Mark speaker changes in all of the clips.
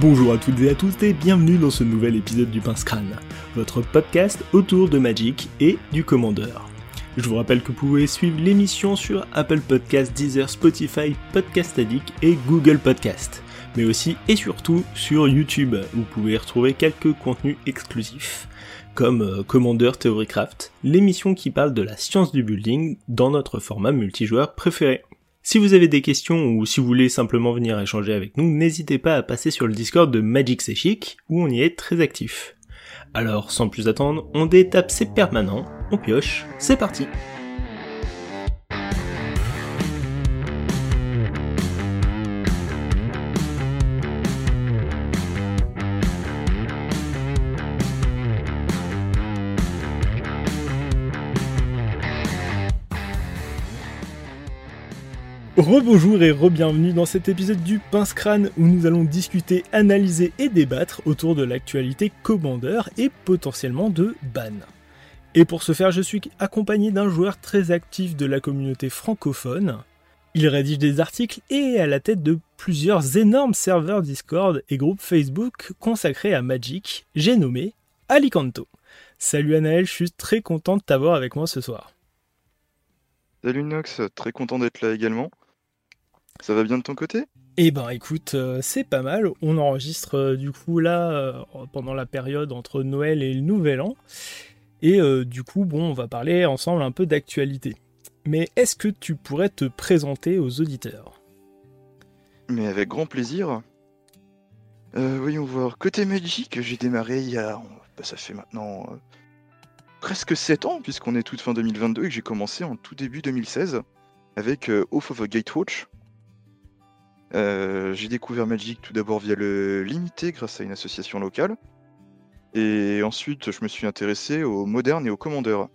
Speaker 1: Bonjour à toutes et à tous et bienvenue dans ce nouvel épisode du Pince Crâne, votre podcast autour de Magic et du Commandeur. Je vous rappelle que vous pouvez suivre l'émission sur Apple Podcasts, Deezer, Spotify, Podcast Addict et Google Podcast, mais aussi et surtout sur YouTube où vous pouvez retrouver quelques contenus exclusifs comme euh, Commander Theorycraft, l'émission qui parle de la science du building dans notre format multijoueur préféré. Si vous avez des questions ou si vous voulez simplement venir échanger avec nous, n'hésitez pas à passer sur le Discord de Magic C'est Chic où on y est très actif. Alors sans plus attendre, on détape ses permanents, on pioche, c'est parti Rebonjour et re-bienvenue dans cet épisode du Pince Crâne où nous allons discuter, analyser et débattre autour de l'actualité Commander et potentiellement de ban. Et pour ce faire, je suis accompagné d'un joueur très actif de la communauté francophone. Il rédige des articles et est à la tête de plusieurs énormes serveurs Discord et groupes Facebook consacrés à Magic, j'ai nommé Alicanto. Salut Anaël, je suis très content de t'avoir avec moi ce soir.
Speaker 2: Salut Nox, très content d'être là également. Ça va bien de ton côté?
Speaker 1: Eh ben écoute, euh, c'est pas mal. On enregistre euh, du coup là euh, pendant la période entre Noël et le Nouvel An. Et du coup, bon, on va parler ensemble un peu d'actualité. Mais est-ce que tu pourrais te présenter aux auditeurs?
Speaker 2: Mais avec grand plaisir. voyons voir. Côté Magic, j'ai démarré il y a. Bah, ça fait maintenant presque 7 ans, puisqu'on est toute fin 2022 et que j'ai commencé en tout début 2016 avec Off of a Gatewatch euh, j'ai découvert Magic tout d'abord via le Limité grâce à une association locale. Et ensuite, je me suis intéressé au moderne et au commandeur.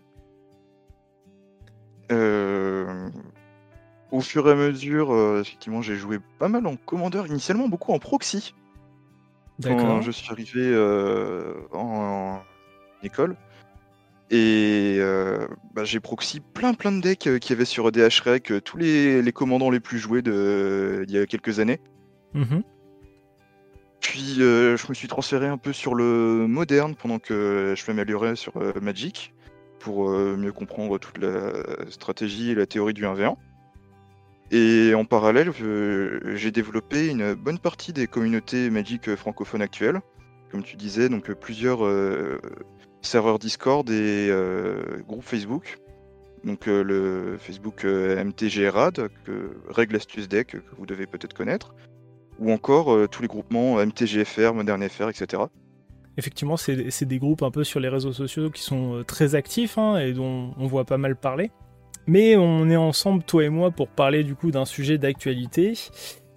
Speaker 2: Euh, au fur et à mesure, euh, effectivement, j'ai joué pas mal en commandeur, initialement beaucoup en proxy. Quand je suis arrivé en école. Et euh, bah, j'ai proxy plein plein de decks euh, qui avaient sur DHREC, euh, tous les, commandants les plus joués de, il y a quelques années. Mhm. Puis je me suis transféré un peu sur le moderne pendant que je m'améliorais sur Magic pour mieux comprendre toute la stratégie et la théorie du 1v1. Et en parallèle, j'ai développé une bonne partie des communautés Magic francophones actuelles. Comme tu disais, donc plusieurs serveur Discord et euh, groupe Facebook. Donc euh, le Facebook euh, MTGRAD, que Règle Astuce Deck, que vous devez peut-être connaître, ou encore tous les groupements MTGFR, ModernFR, etc.
Speaker 1: Effectivement, c'est des groupes un peu sur les réseaux sociaux qui sont très actifs hein, et dont on voit pas mal parler. Mais on est ensemble, toi et moi, pour parler du coup d'un sujet d'actualité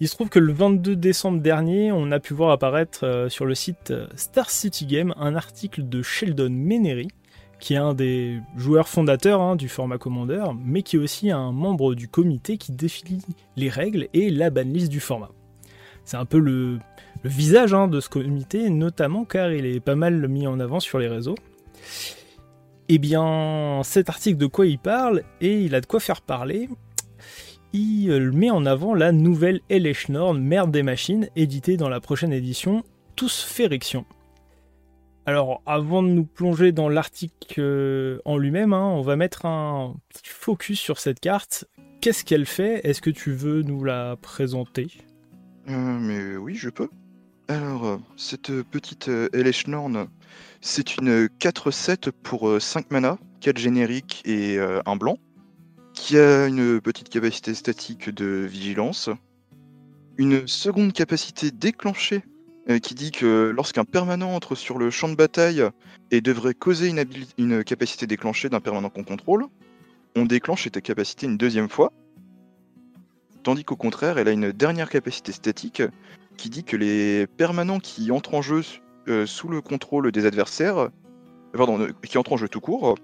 Speaker 1: il se trouve que le 22 décembre dernier, on a pu voir apparaître euh, sur le site euh, Star City Game un article de Sheldon Menery, qui est un des joueurs fondateurs hein, du format Commander, mais qui est aussi un membre du comité qui définit les règles et la banlist du format. C'est un peu le, visage hein, de ce comité, notamment car il est pas mal mis en avant sur les réseaux. Eh bien, cet article de quoi il parle, et il a de quoi faire parler, il euh, met en avant la nouvelle Norn, Merde des machines, éditée dans la prochaine édition Tous Fériction. Alors, avant de nous plonger dans l'article euh, en lui-même, hein, on va mettre un petit focus sur cette carte. Qu'est-ce qu'elle fait? Est-ce que tu veux nous la présenter?
Speaker 2: Euh, Mais oui, je peux. Alors, cette petite Norn, c'est une 4-7 pour 5 mana, 4 génériques et un blanc qui a une petite capacité statique de vigilance, une seconde capacité déclenchée euh, qui dit que lorsqu'un permanent entre sur le champ de bataille et devrait causer une, capacité déclenchée d'un permanent qu'on contrôle, on déclenche cette capacité une deuxième fois, tandis qu'au contraire, elle a une dernière capacité statique qui dit que les permanents qui entrent en jeu euh, sous le contrôle des adversaires, pardon, qui entrent en jeu tout court, euh,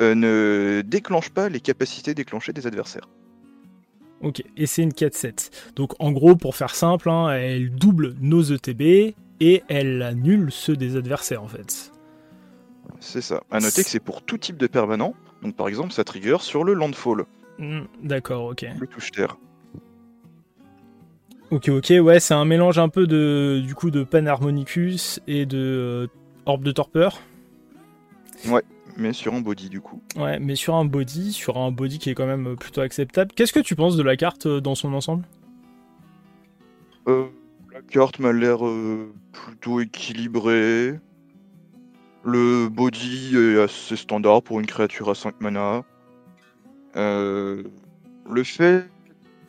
Speaker 2: ne déclenche pas les capacités déclenchées des adversaires.
Speaker 1: Ok, et c'est une 4-7. Donc en gros, pour faire simple, hein, elle double nos ETB et elle annule ceux des adversaires en fait.
Speaker 2: C'est ça. À noter que c'est pour tout type de permanent. Donc par exemple, ça trigger sur le landfall.
Speaker 1: Hmm, d'accord, ok.
Speaker 2: Le touche terre.
Speaker 1: Ok, ok, ouais, c'est un mélange un peu de du coup de Panharmonicus et de euh, Orbe de Torpeur.
Speaker 2: Ouais, mais sur un body du coup.
Speaker 1: Ouais, mais sur un body, sur un body qui est quand même plutôt acceptable. Qu'est-ce que tu penses de la carte euh, dans son ensemble?
Speaker 2: Euh, La carte m'a l'air plutôt équilibrée. Le body est assez standard pour une créature à 5 mana. le fait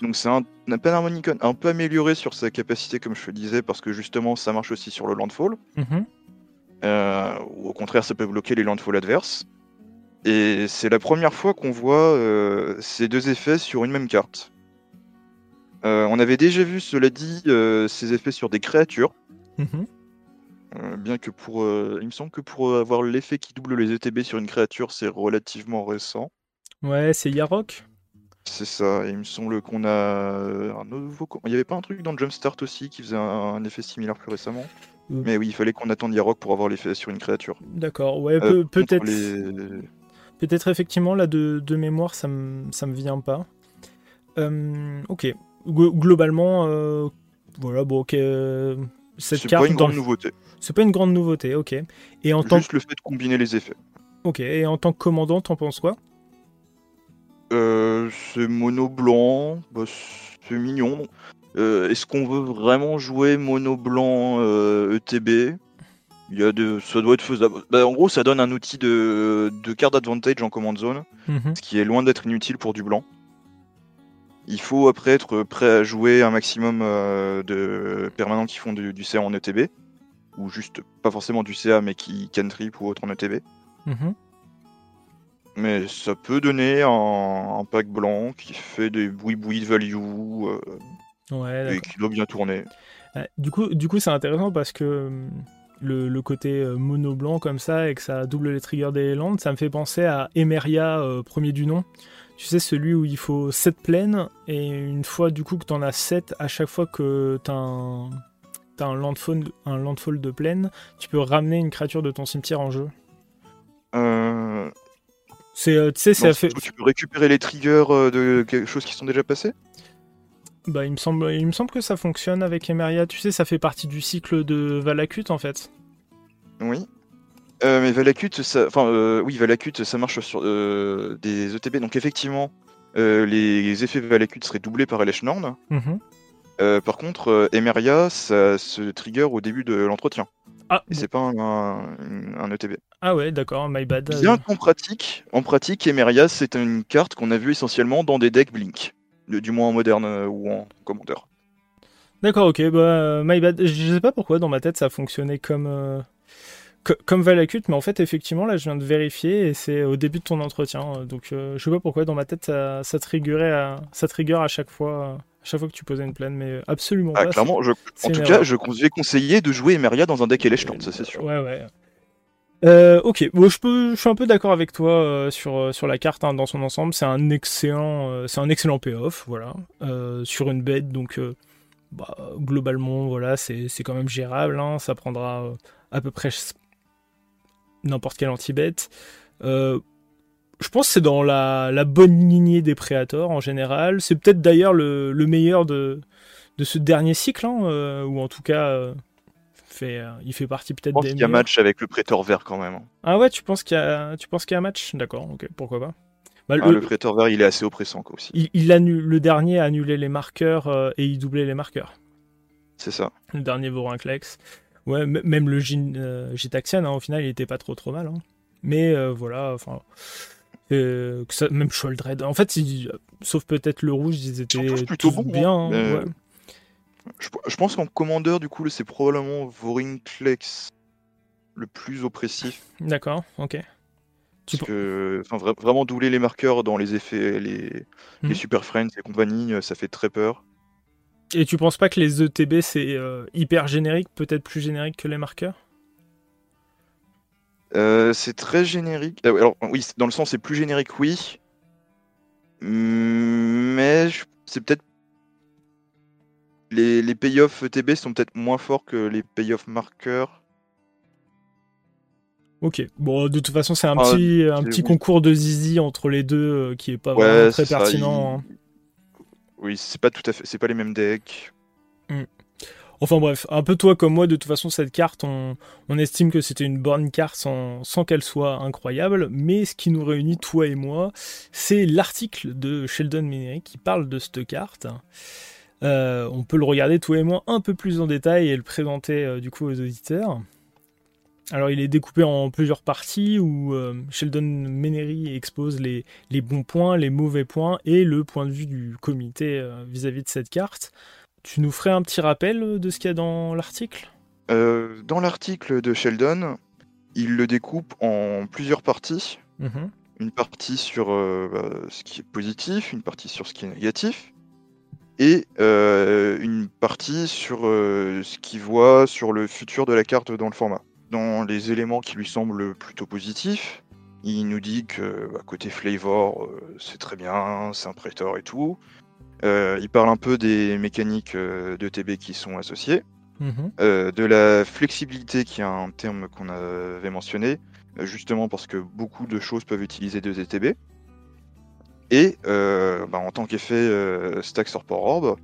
Speaker 2: donc c'est un, un Panharmonicon un peu amélioré sur sa capacité, comme je te disais, parce que justement ça marche aussi sur le landfall. Mhm. Euh, ou au contraire, ça peut bloquer les landfall adverses. Et c'est la première fois qu'on voit euh, ces deux effets sur une même carte. Euh, on avait déjà vu, cela dit, ces effets sur des créatures. Mhm. bien que pour. il me semble que pour avoir l'effet qui double les ETB sur une créature, c'est relativement récent.
Speaker 1: Ouais, c'est Yarok
Speaker 2: c'est ça, il me semble qu'on a euh, un nouveau. Il n'y avait pas un truc dans Jumpstart aussi qui faisait un, effet similaire plus récemment? Euh. Mais oui, il fallait qu'on attende Yarok pour avoir l'effet sur une créature.
Speaker 1: D'accord, ouais, euh, peut-être. Peut-être effectivement, là de, mémoire, ça me, ça me vient pas. ok. globalement, voilà, bon, ok.
Speaker 2: Cette carte. C'est pas une grande nouveauté.
Speaker 1: C'est pas une grande nouveauté, ok.
Speaker 2: Et en Juste le fait de combiner les effets.
Speaker 1: Ok, et en tant que commandant, t'en penses quoi?
Speaker 2: Euh, c'est mono blanc, bah, c'est mignon. Euh, est-ce qu'on veut vraiment jouer mono blanc ETB euh, e Il y a de... Ça doit être faisable. Bah, en gros, ça donne un outil de, de card advantage en command zone, mhm. ce qui est loin d'être inutile pour du blanc. Il faut après être prêt à jouer un maximum de permanents qui font du, CA en ETB, ou juste pas forcément du CA mais qui cantrip ou autre en ETB. Mhm. Mais ça peut donner un, pack blanc qui fait des boui-boui de value euh, et qui doit bien tourner.
Speaker 1: Euh, du coup, du coup c'est intéressant parce que hum, le, côté euh, mono blanc comme ça et que ça double les triggers des landes, ça me fait penser à Emeria, premier du nom. Tu sais, celui où il faut 7 plaines et une fois du coup que tu en as 7, à chaque fois que tu as un, landfall, un landfall de plaine, tu peux ramener une créature de ton cimetière en jeu.
Speaker 2: Euh,
Speaker 1: c'est, euh, tu sais, ça fait.
Speaker 2: Tu peux récupérer les triggers euh, de quelque chose qui sont déjà passés?
Speaker 1: Bah, il me semble, il me semble que ça fonctionne avec Emeria. Tu sais, ça fait partie du cycle de Valakut en fait.
Speaker 2: Oui. Euh, mais Valakut, ça, enfin, oui, Valakut, ça marche sur des ETB. Donc effectivement, les effets Valakut seraient doublés par Elesh Norn. Mhm. par contre, Emeria, ça se trigger au début de l'entretien. Ah, et c'est pas un, ETB.
Speaker 1: Ah ouais, d'accord, my bad.
Speaker 2: Bien qu'en pratique, en pratique, Emeria, c'est une carte qu'on a vue essentiellement dans des decks Blink, du moins en moderne euh, ou en commandeur.
Speaker 1: D'accord, ok, bah, my bad. Je sais pas pourquoi dans ma tête ça fonctionnait comme, euh, comme Valakut, mais en fait, effectivement, là je viens de vérifier et c'est au début de ton entretien. Donc euh, je sais pas pourquoi dans ma tête ça, ça, à, ça trigger à chaque fois chaque fois que tu posais une plaine, mais absolument ah,
Speaker 2: pas. Clairement, en tout cas, je vais conseiller de jouer Emeria dans un deck Eleshland, ça c'est sûr.
Speaker 1: Ouais, ouais. Euh, ok, bon, je, suis un peu d'accord avec toi euh, sur, euh, sur la carte hein, dans son ensemble. C'est un excellent, c'est un excellent payoff, voilà, sur une bête. Donc, bah, globalement, voilà, c'est quand même gérable. Hein, ça prendra à peu près n'importe quel anti-bête je pense que c'est dans la, bonne lignée des Préators en général. C'est peut-être d'ailleurs le, meilleur de, de ce dernier cycle, hein, ou en tout cas, fait, euh, il fait partie peut-être des.
Speaker 2: Je pense qu'il y a match avec le Prétor vert quand même. Hein.
Speaker 1: Ah ouais, tu penses qu'il y a, tu penses qu'il y a match? D'accord, ok, pourquoi pas.
Speaker 2: Bah, ah, le... Vert, il est assez oppressant aussi.
Speaker 1: Il, il annule, le dernier a annulé les marqueurs et il doublait les marqueurs.
Speaker 2: C'est ça.
Speaker 1: Le dernier Vorinclex. Ouais, même le Gitaxian, hein, au final, il était pas trop trop mal. Hein. Mais voilà, enfin. Euh, que ça, même Sholdred. En fait, sauf peut-être le rouge, ils étaient plutôt hein, bien. Hein,
Speaker 2: je, pense qu'en commandeur, du coup, c'est probablement Vorinclex le plus oppressif.
Speaker 1: D'accord, ok.
Speaker 2: Parce que vraiment doubler les marqueurs dans les effets, les, les hmm. Super Friends et compagnie, euh, ça fait très peur.
Speaker 1: Et tu penses pas que les ETB c'est euh, hyper générique, peut-être plus générique que les marqueurs?
Speaker 2: Euh, c'est très générique. Ah alors, oui, dans le sens, c'est plus générique, oui. Mais c'est peut-être. Les, les payoffs TB sont peut-être moins forts que les payoffs marqueurs.
Speaker 1: Ok, bon, de toute façon, c'est un ah, petit, un petit concours de zizi entre les deux euh, qui est pas vraiment très pertinent. Hein.
Speaker 2: Oui, c'est pas tout à fait. C'est pas les mêmes decks.
Speaker 1: Hmm. Enfin bref, un peu toi comme moi, de toute façon, cette carte, on, estime que c'était une bonne carte sans, qu'elle soit incroyable, mais ce qui nous réunit, toi et moi, c'est l'article de Sheldon Menery qui parle de cette carte. Euh, on peut le regarder, toi et moi, un peu plus en détail et le présenter euh, du coup aux auditeurs. Alors il est découpé en plusieurs parties où euh, Sheldon Menery expose les, bons points, les mauvais points et le point de vue du comité vis à -vis de cette carte. Tu nous ferais un petit rappel de ce qu'il y a dans l'article?
Speaker 2: Dans l'article de Sheldon, il le découpe en plusieurs parties. Mhm. Une partie sur bah, ce qui est positif, une partie sur ce qui est négatif, et euh, une partie sur ce qu'il voit sur le futur de la carte dans le format. Dans les éléments qui lui semblent plutôt positifs, il nous dit que bah, côté flavor, c'est très bien, c'est un prétor et tout. Euh, il parle un peu des mécaniques euh, de TB qui sont associées, mhm. euh, de la flexibilité qui est un terme qu'on avait mentionné, justement parce que beaucoup de choses peuvent utiliser deux ETB. Et bah, en tant qu'effet stack Port orb,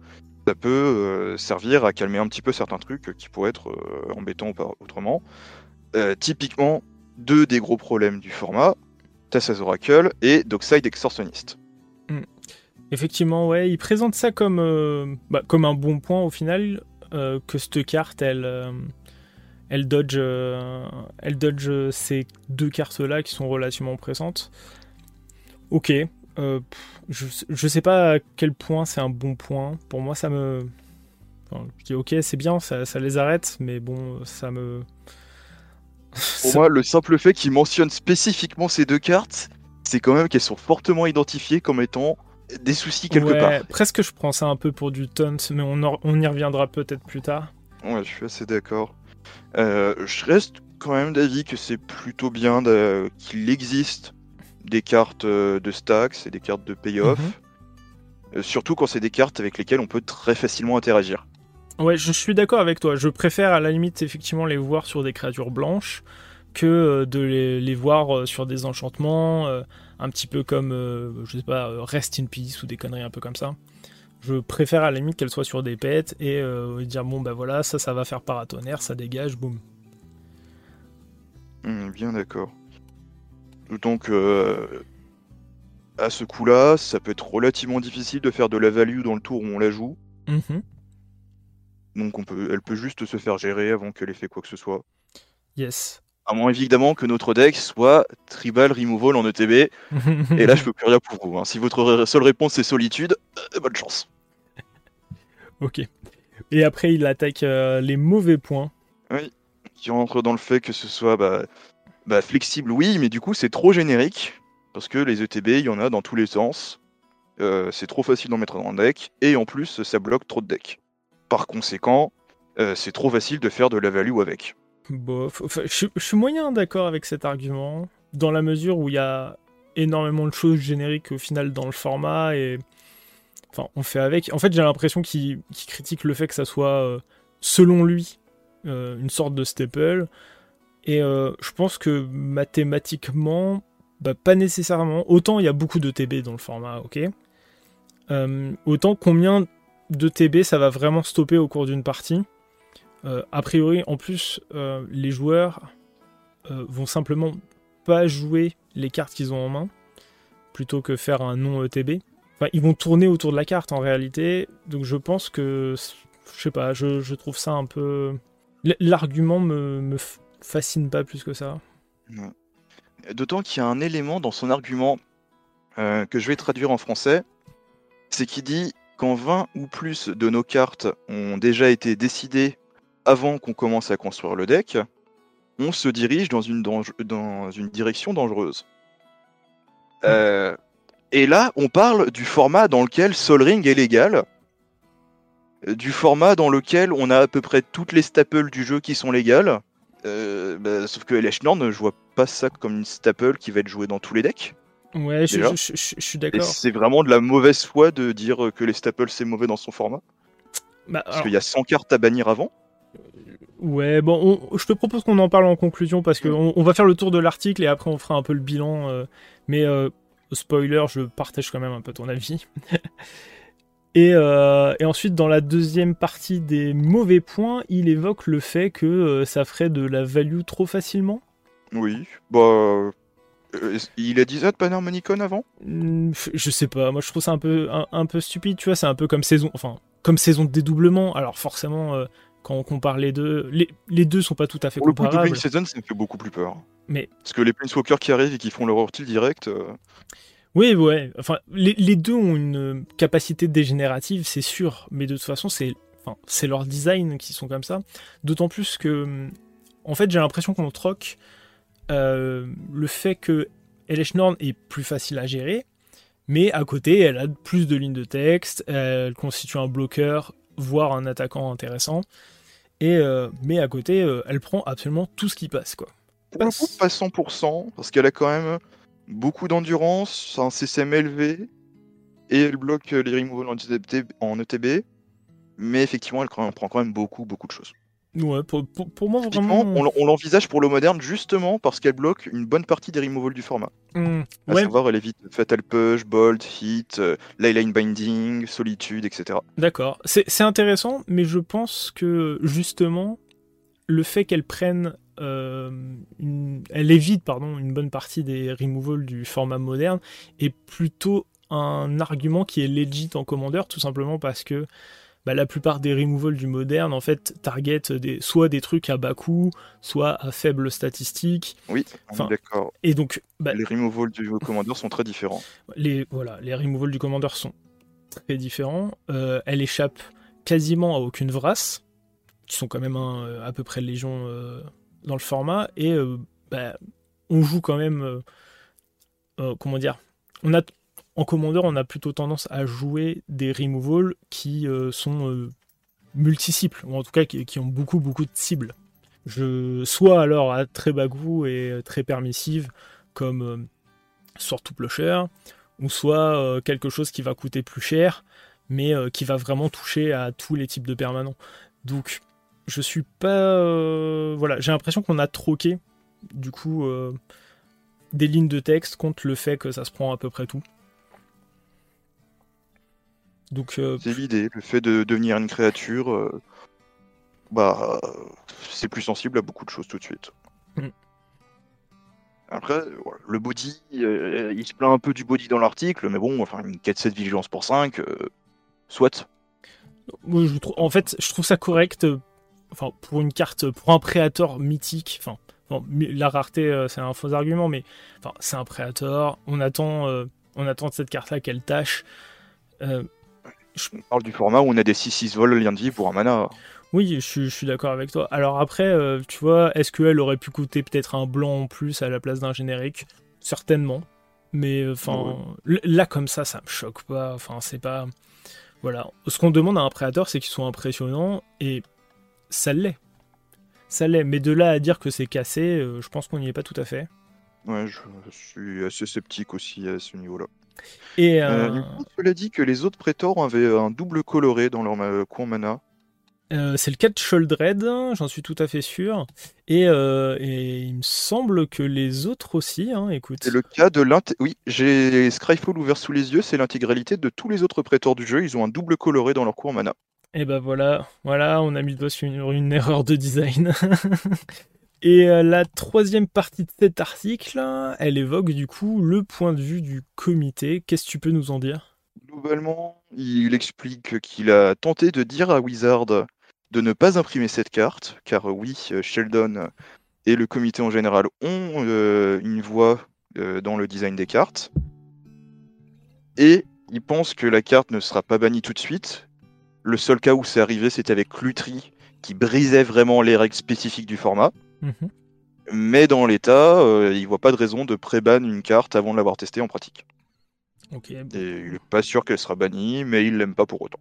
Speaker 2: ça peut servir à calmer un petit peu certains trucs qui pourraient être embêtants autrement. typiquement, deux des gros problèmes du format, Tassas Oracle et Dockside Extortionist.
Speaker 1: Effectivement, ouais, il présente ça comme, euh, bah, comme un bon point au final, euh, que cette carte, elle, euh, elle dodge, elle dodge ces deux cartes-là qui sont relativement présentes. Ok, je, je sais pas à quel point c'est un bon point. Pour moi, ça me. je dis ok, c'est bien, ça, ça, les arrête, mais bon, ça me.
Speaker 2: Pour moi, le simple fait qu'il mentionne spécifiquement ces deux cartes, c'est quand même qu'elles sont fortement identifiées comme étant des soucis quelque part.
Speaker 1: Presque je prends ça un peu pour du taunt, mais on, on y reviendra peut-être plus tard.
Speaker 2: Ouais, je suis assez d'accord. Euh, je reste quand même d'avis que c'est plutôt bien qu'il existe des cartes euh, de stacks et des cartes de payoff. Mhm. Euh, surtout quand c'est des cartes avec lesquelles on peut très facilement interagir.
Speaker 1: Ouais, je suis d'accord avec toi. Je préfère à la limite effectivement les voir sur des créatures blanches que de les, voir sur des enchantements un petit peu comme, euh, je sais pas, euh, Rest in Peace ou des conneries un peu comme ça. Je préfère à la limite qu'elle soit sur des pets et euh, dire bon bah voilà, ça ça va faire paratonnerre, ça dégage, boum.
Speaker 2: Hmm, bien d'accord. Donc à ce coup-là, ça peut être relativement difficile de faire de la value dans le tour où on la joue. Mhm. Donc on peut, elle peut juste se faire gérer avant qu'elle ait fait quoi que ce soit.
Speaker 1: Yes.
Speaker 2: À moins évidemment que notre deck soit tribal removal en ETB. et là, je peux plus rien pour vous. Hein. Si votre seule réponse est solitude, euh, bonne chance.
Speaker 1: ok. Et après, il attaque euh, les mauvais points.
Speaker 2: Oui. Qui rentre dans le fait que ce soit bah, bah, flexible, oui, mais du coup, c'est trop générique. Parce que les ETB, il y en a dans tous les sens. Euh, c'est trop facile d'en mettre dans un deck. Et en plus, ça bloque trop de decks. Par conséquent, c'est trop facile de faire de la value avec.
Speaker 1: Bof. je, suis moyen d'accord avec cet argument, dans la mesure où il y a énormément de choses génériques au final dans le format et. Enfin, on fait avec. En fait, j'ai l'impression qu'il critique le fait que ça soit, euh, selon lui, euh, une sorte de staple. Et euh, je pense que mathématiquement, bah, pas nécessairement. Autant il y a beaucoup de TB dans le format, ok. autant combien de TB ça va vraiment stopper au cours d'une partie euh, a priori, en plus, euh, les joueurs euh, vont simplement pas jouer les cartes qu'ils ont en main, plutôt que faire un non ETB. Enfin, ils vont tourner autour de la carte en réalité, donc je pense que, je sais pas, je, trouve ça un peu... L'argument me, me fascine pas plus que ça.
Speaker 2: D'autant qu'il y a un élément dans son argument que je vais traduire en français, c'est qu'il dit quand 20 ou plus de nos cartes ont déjà été décidées avant qu'on commence à construire le deck, on se dirige dans une, dans une direction dangereuse. Euh, et là, on parle du format dans lequel Sol Ring est légal, du format dans lequel on a à peu près toutes les staples du jeu qui sont légales. Euh, bah, sauf que LH Nord, je vois pas ça comme une staple qui va être jouée dans tous les decks.
Speaker 1: Ouais, je, suis d'accord.
Speaker 2: C'est vraiment de la mauvaise foi de dire que les staples c'est mauvais dans son format. Bah, Parce qu'il y a 100 cartes à bannir avant.
Speaker 1: Ouais, bon, je te propose qu'on en parle en conclusion parce qu'on on va faire le tour de l'article et après on fera un peu le bilan. Euh, mais euh, spoiler, je partage quand même un peu ton avis. Et, et, ensuite, dans la deuxième partie des mauvais points, il évoque le fait que ça ferait de la value trop facilement.
Speaker 2: Oui, bah euh, il a dit ça de Panharmonicon avant?
Speaker 1: Hmm, Je sais pas, moi je trouve ça un peu, un, peu stupide, tu vois, c'est un peu comme saison, enfin, comme saison de dédoublement, alors forcément, euh, quand on compare les deux, les, les, deux sont pas tout à fait comparables.
Speaker 2: Le coup, Season, ça me fait beaucoup plus peur. Mais... Parce que les Planeswalkers qui arrivent et qui font leur ortil direct... Euh,
Speaker 1: oui, ouais, enfin, les, deux ont une capacité dégénérative, c'est sûr, mais de toute façon, c'est leur design qui sont comme ça. D'autant plus que, en fait, j'ai l'impression qu'on troque euh, le fait que Norn est plus facile à gérer, mais à côté, elle a plus de lignes de texte, elle constitue un bloqueur, voire un attaquant intéressant. Et euh, mais à côté, euh, elle prend absolument tout ce qui passe, quoi.
Speaker 2: Pas 100%, parce qu'elle a quand même beaucoup d'endurance, un CCM élevé, et elle bloque les removals en ETB, e mais effectivement, elle prend quand même beaucoup, beaucoup de choses.
Speaker 1: Ouais, pour, pour, moi, vraiment.
Speaker 2: On, l'envisage pour le moderne justement parce qu'elle bloque une bonne partie des removals du format. Mmh, à savoir, elle évite Fatal Push, Bolt, Hit, euh, Leyline Binding, Solitude, etc.
Speaker 1: D'accord. C'est intéressant, mais je pense que justement, le fait qu'elle prenne. Euh, elle évite pardon, une bonne partie des removals du format moderne est plutôt un argument qui est legit en commandeur, tout simplement parce que bah, la plupart des removals du moderne, en fait, target des, soit des trucs à bas coût, soit à faible statistique.
Speaker 2: Oui, d'accord.
Speaker 1: Et donc,
Speaker 2: bah, les removals du Commander sont très différents.
Speaker 1: Les, voilà, les removals du Commander sont très différents. Euh, elle échappe quasiment à aucune vrasse, qui sont quand même à peu près légion euh, dans le format, et euh, bah, on joue quand même. comment dire on a, en commandeur, on a plutôt tendance à jouer des removals qui euh, sont euh, multisiples, ou en tout cas qui, ont beaucoup beaucoup de cibles. Je, soit alors à très bas goût et très permissive, comme euh, sur tout cher, ou soit quelque chose qui va coûter plus cher, mais qui va vraiment toucher à tous les types de permanents. Donc, je suis pas. voilà, j'ai l'impression qu'on a troqué, du coup, des lignes de texte contre le fait que ça se prend à peu près tout.
Speaker 2: Euh, c'est l'idée, le fait de devenir une créature, euh, bah, c'est plus sensible à beaucoup de choses tout de suite. Mm. Après, le body, euh, il se plaint un peu du body dans l'article, mais bon, enfin, une 4-7 vigilance pour 5, soit.
Speaker 1: je en fait, je trouve ça correct. Enfin, pour une carte, pour un préateur mythique, enfin, la rareté, c'est un faux argument, mais enfin, c'est un préateur. On attend, on attend de cette carte-là qu'elle tâche.
Speaker 2: Je parle du format où on a des 6-6 vols lien de vie pour un mana.
Speaker 1: Oui, je, suis d'accord avec toi. Alors après, euh, tu vois, est-ce qu'elle aurait pu coûter peut-être un blanc en plus à la place d'un générique? Certainement. Mais euh, enfin, là comme ça, ça me choque pas. Enfin, c'est pas. Voilà. Ce qu'on demande à un prédateur, c'est qu'il soit impressionnant et ça l'est. Ça l'est. Mais de là à dire que c'est cassé, euh, je pense qu'on n'y est pas tout à fait.
Speaker 2: Ouais, je suis assez sceptique aussi à ce niveau-là.
Speaker 1: Et euh,
Speaker 2: euh... dit que les autres prétors avaient un double coloré dans leur coin mana.
Speaker 1: Euh, c'est le cas de Sholdred, j'en suis tout à fait sûr. Et, euh, il me semble que les autres aussi, hein, écoute.
Speaker 2: C'est le cas de l'int... Oui, j'ai Scryfall ouvert sous les yeux, c'est l'intégralité de tous les autres prétors du jeu, ils ont un double coloré dans leur coin mana.
Speaker 1: Et ben voilà, voilà, on a mis le doigt sur une erreur de design. Et euh, la troisième partie de cet article, elle évoque du coup le point de vue du comité. Qu'est-ce que tu peux nous en dire?
Speaker 2: Globalement, il explique qu'il a tenté de dire à Wizard de ne pas imprimer cette carte, car oui, Sheldon et le comité en général ont euh, une voix euh, dans le design des cartes. Et il pense que la carte ne sera pas bannie tout de suite. Le seul cas où c'est arrivé, c'était avec Lutri, qui brisait vraiment les règles spécifiques du format. Mhm. Mais dans l'état, euh, il voit pas de raison de pré-ban une carte avant de l'avoir testée en pratique. Et il n'est pas sûr qu'elle sera bannie, mais il l'aime pas pour autant.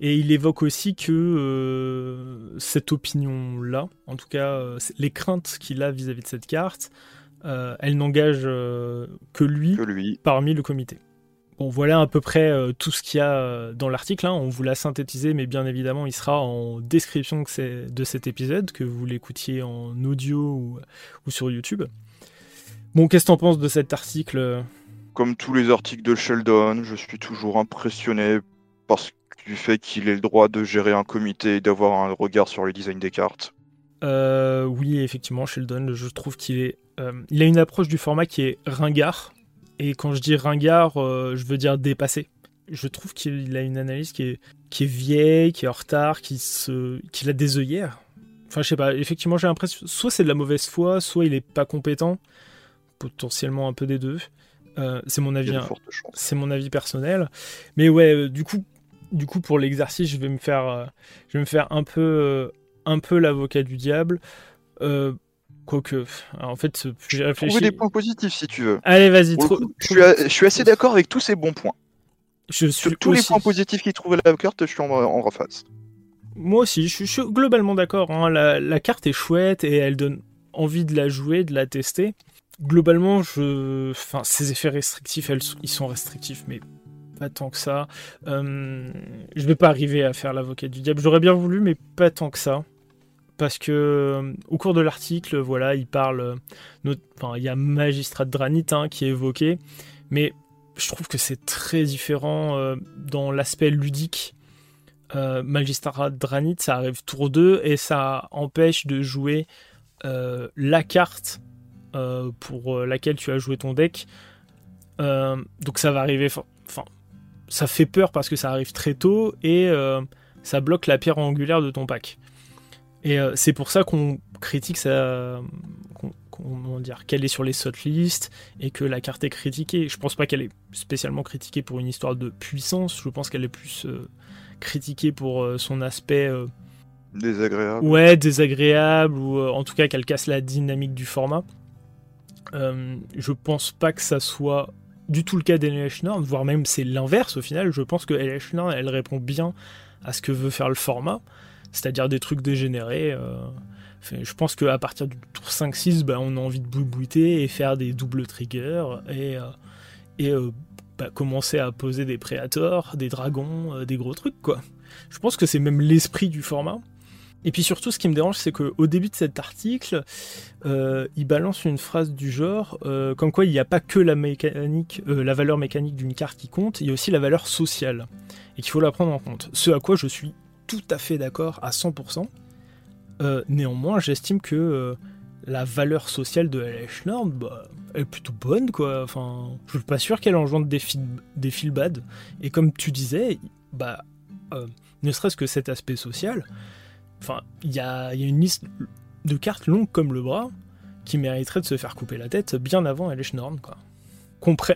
Speaker 1: Et il évoque aussi que euh, cette opinion-là, en tout cas euh, les craintes qu'il a vis-à-vis de cette carte, elle n'engage que lui,
Speaker 2: que lui
Speaker 1: parmi le comité. Bon, voilà à peu près euh, tout ce qu'il y a euh, dans l'article. Hein. On vous l'a synthétisé, mais bien évidemment, il sera en description de cet épisode, que vous l'écoutiez en audio ou, sur YouTube. Bon, qu'est-ce que t'en penses de cet article
Speaker 2: Comme tous les articles de Sheldon, je suis toujours impressionné parce du fait qu'il ait le droit de gérer un comité et d'avoir un regard sur le design des cartes
Speaker 1: Oui, effectivement, Sheldon, je trouve qu'il est, il a une approche du format qui est ringard. Et quand je dis ringard, je veux dire dépassé. Je trouve qu'il a une analyse qui est, qui est vieille, qui est en retard, qui se, qu'il a des œillères. Enfin, je sais pas, effectivement, j'ai l'impression, soit c'est de la mauvaise foi, soit il est pas compétent, potentiellement un peu des deux. Euh, c'est mon avis, c'est mon avis personnel. Mais ouais, euh, du coup, du coup pour l'exercice, je vais me faire, euh, je vais me faire un peu, un peu l'avocat du diable. Quoique, en fait, j'ai réfléchi.
Speaker 2: Trouver des points positifs si tu veux.
Speaker 1: Allez, vas-y.
Speaker 2: je, suis assez d'accord avec tous ces bons points. Je suis Sur tous les points positifs qu'il trouve la carte, je suis en, en reface.
Speaker 1: Moi aussi, je suis, globalement d'accord. Hein. La, carte est chouette et elle donne envie de la jouer, de la tester. Globalement, je... enfin, ces effets restrictifs, ils sont restrictifs, mais pas tant que ça. Euh, je vais pas arriver à faire l'avocat du diable. J'aurais bien voulu, mais pas tant que ça. Parce que euh, au cours de l'article, voilà, il parle. Euh, enfin, il y a Magistrat Dranit hein, qui est évoqué, mais je trouve que c'est très différent euh, dans l'aspect ludique. Magistrat Dranit, ça arrive tour 2 et ça empêche de jouer la carte pour laquelle tu as joué ton deck. donc ça va arriver. Enfin, ça fait peur parce que ça arrive très tôt et ça bloque la pierre angulaire de ton pack. Et c'est pour ça qu'on critique ça, comment dire, qu'elle est sur les lists et que la carte est critiquée. Je pense pas qu'elle est spécialement critiquée pour une histoire de puissance, je pense qu'elle est plus euh, critiquée pour euh, son aspect euh,
Speaker 2: désagréable.
Speaker 1: Ouais, désagréable ou en tout cas qu'elle casse la dynamique du format. je pense pas que ça soit du tout le cas d'LH voire même c'est l'inverse au final. Je pense que LH elle répond bien à ce que veut faire le format, c'est-à-dire des trucs dégénérés je pense qu'à partir du tour 5-6, bah, on a envie de boubouiter et faire des doubles triggers et, euh, euh, bah, commencer à poser des préators, des dragons, euh, des gros trucs quoi. Je pense que c'est même l'esprit du format. Et puis surtout, ce qui me dérange, c'est qu'au début de cet article, il balance une phrase du genre, comme quoi il n'y a pas que la mécanique, la valeur mécanique d'une carte qui compte, il y a aussi la valeur sociale, et qu'il faut la prendre en compte. Ce à quoi je suis tout à fait d'accord à 100%. Euh, néanmoins, j'estime que euh, la valeur sociale de LH Nord bah, est plutôt bonne, quoi. Enfin, je suis pas sûr qu'elle engendre des, fil des feel bad. Et comme tu disais, bah, euh, ne serait-ce que cet aspect social, enfin, il y a, y a, une liste de cartes longues comme le bras qui mériterait de se faire couper la tête bien avant LH Nord, quoi.
Speaker 2: Compré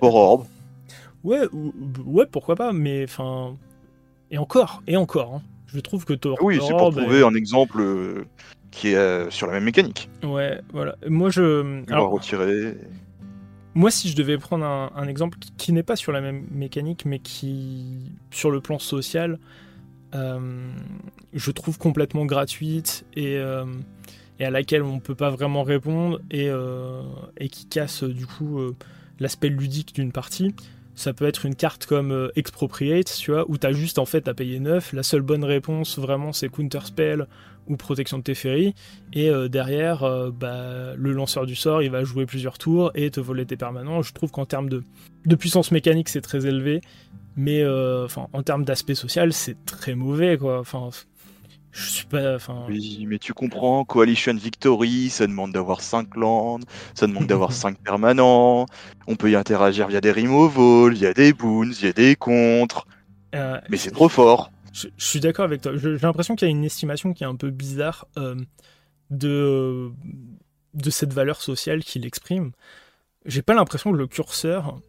Speaker 1: Ouais, ouais, pourquoi pas, mais enfin. Et encore, et encore. Hein. Je trouve que Thor.
Speaker 2: Oui, c'est pour trouver un exemple euh, qui est euh, sur la même mécanique.
Speaker 1: Ouais, voilà. Moi, je.
Speaker 2: Alors, retirer.
Speaker 1: Moi, si je devais prendre un, exemple qui, n'est pas sur la même mécanique, mais qui, sur le plan social, euh, je trouve complètement gratuite et, et, à laquelle on ne peut pas vraiment répondre et, et qui casse du coup l'aspect ludique d'une partie, ça peut être une carte comme euh, Expropriate, tu vois, où t'as juste en fait à payer 9. La seule bonne réponse vraiment c'est Counterspell ou Protection de Teferi. Et euh, derrière, euh, bah, le lanceur du sort il va jouer plusieurs tours et te voler tes permanents. Je trouve qu'en termes de, puissance mécanique c'est très élevé. Mais en termes d'aspect social, c'est très mauvais quoi. Je suis pas.
Speaker 2: Oui, mais tu comprends, Coalition Victory, ça demande d'avoir 5 lands, ça demande d'avoir 5 permanents, on peut y interagir via des removals, via des boons, via des contres. Euh, mais c'est trop fort.
Speaker 1: Je, suis d'accord avec toi. J'ai l'impression qu'il y a une estimation qui est un peu bizarre euh, de, de cette valeur sociale qu'il exprime. J'ai pas l'impression que le curseur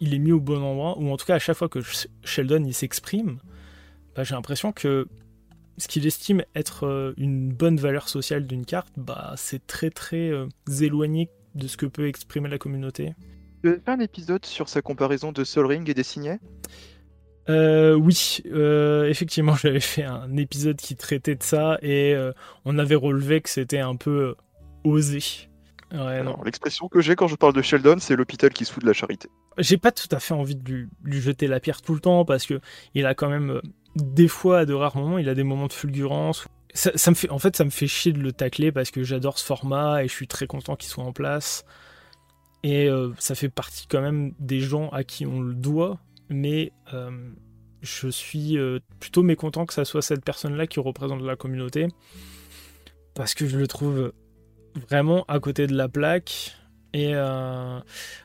Speaker 1: il est mis au bon endroit, ou en tout cas à chaque fois que Sheldon il s'exprime, bah, j'ai l'impression que ce qu'il estime être euh, une bonne valeur sociale d'une carte, bah, c'est très très euh, éloigné de ce que peut exprimer la communauté.
Speaker 2: Tu as fait un épisode sur sa comparaison de Sol Ring et des signets?
Speaker 1: Euh, oui, effectivement, j'avais fait un épisode qui traitait de ça et on avait relevé que c'était un peu osé.
Speaker 2: L'expression que j'ai quand je parle de Sheldon, c'est l'hôpital qui se fout de la charité.
Speaker 1: J'ai pas tout à fait envie de lui, lui, jeter la pierre tout le temps parce que il a quand même des fois, à de rares moments, il a des moments de fulgurance. Ça, fait, en fait, ça me fait chier de le tacler parce que j'adore ce format et je suis très content qu'il soit en place. Et euh, ça fait partie quand même des gens à qui on le doit, mais euh, je suis plutôt mécontent que ça soit cette personne-là qui représente la communauté. Parce que je le trouve vraiment à côté de la plaque. Et euh,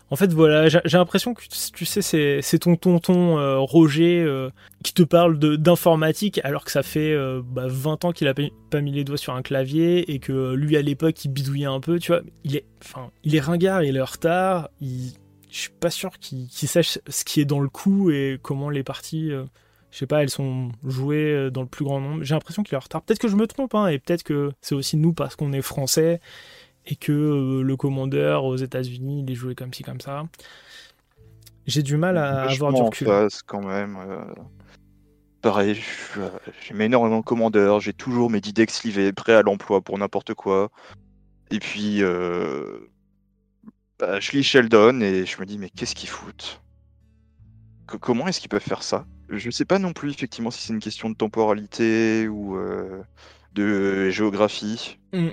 Speaker 1: en fait, voilà, j'ai l'impression que tu sais, c'est ton tonton euh, Roger euh, qui te parle d'informatique alors que ça fait 20 bah, ans qu'il a pas mis les doigts sur un clavier et que lui à l'époque il bidouillait un peu, tu vois. Il est, enfin, il est ringard, il est en retard. Je suis pas sûr qu'il sache ce qui est dans le coup et comment les parties, je sais pas, elles sont jouées dans le plus grand nombre. J'ai l'impression qu'il est en retard. Peut-être que je me trompe, hein, et peut-être que c'est aussi nous parce qu'on est français et que euh, le commandeur aux États-Unis il est joué comme ci comme ça. J'ai du mal à avoir du recul.
Speaker 2: quand même. Euh, pareil, euh, j'aime énormément commandeur, j'ai toujours mes Didex livés, prêts à l'emploi pour n'importe quoi. Et puis, bah, je lis Sheldon et je me dis, mais qu'est-ce qu'ils foutent? Comment est-ce qu'ils peuvent faire ça? Je ne sais pas non plus, effectivement, si c'est une question de temporalité ou de géographie. Mm.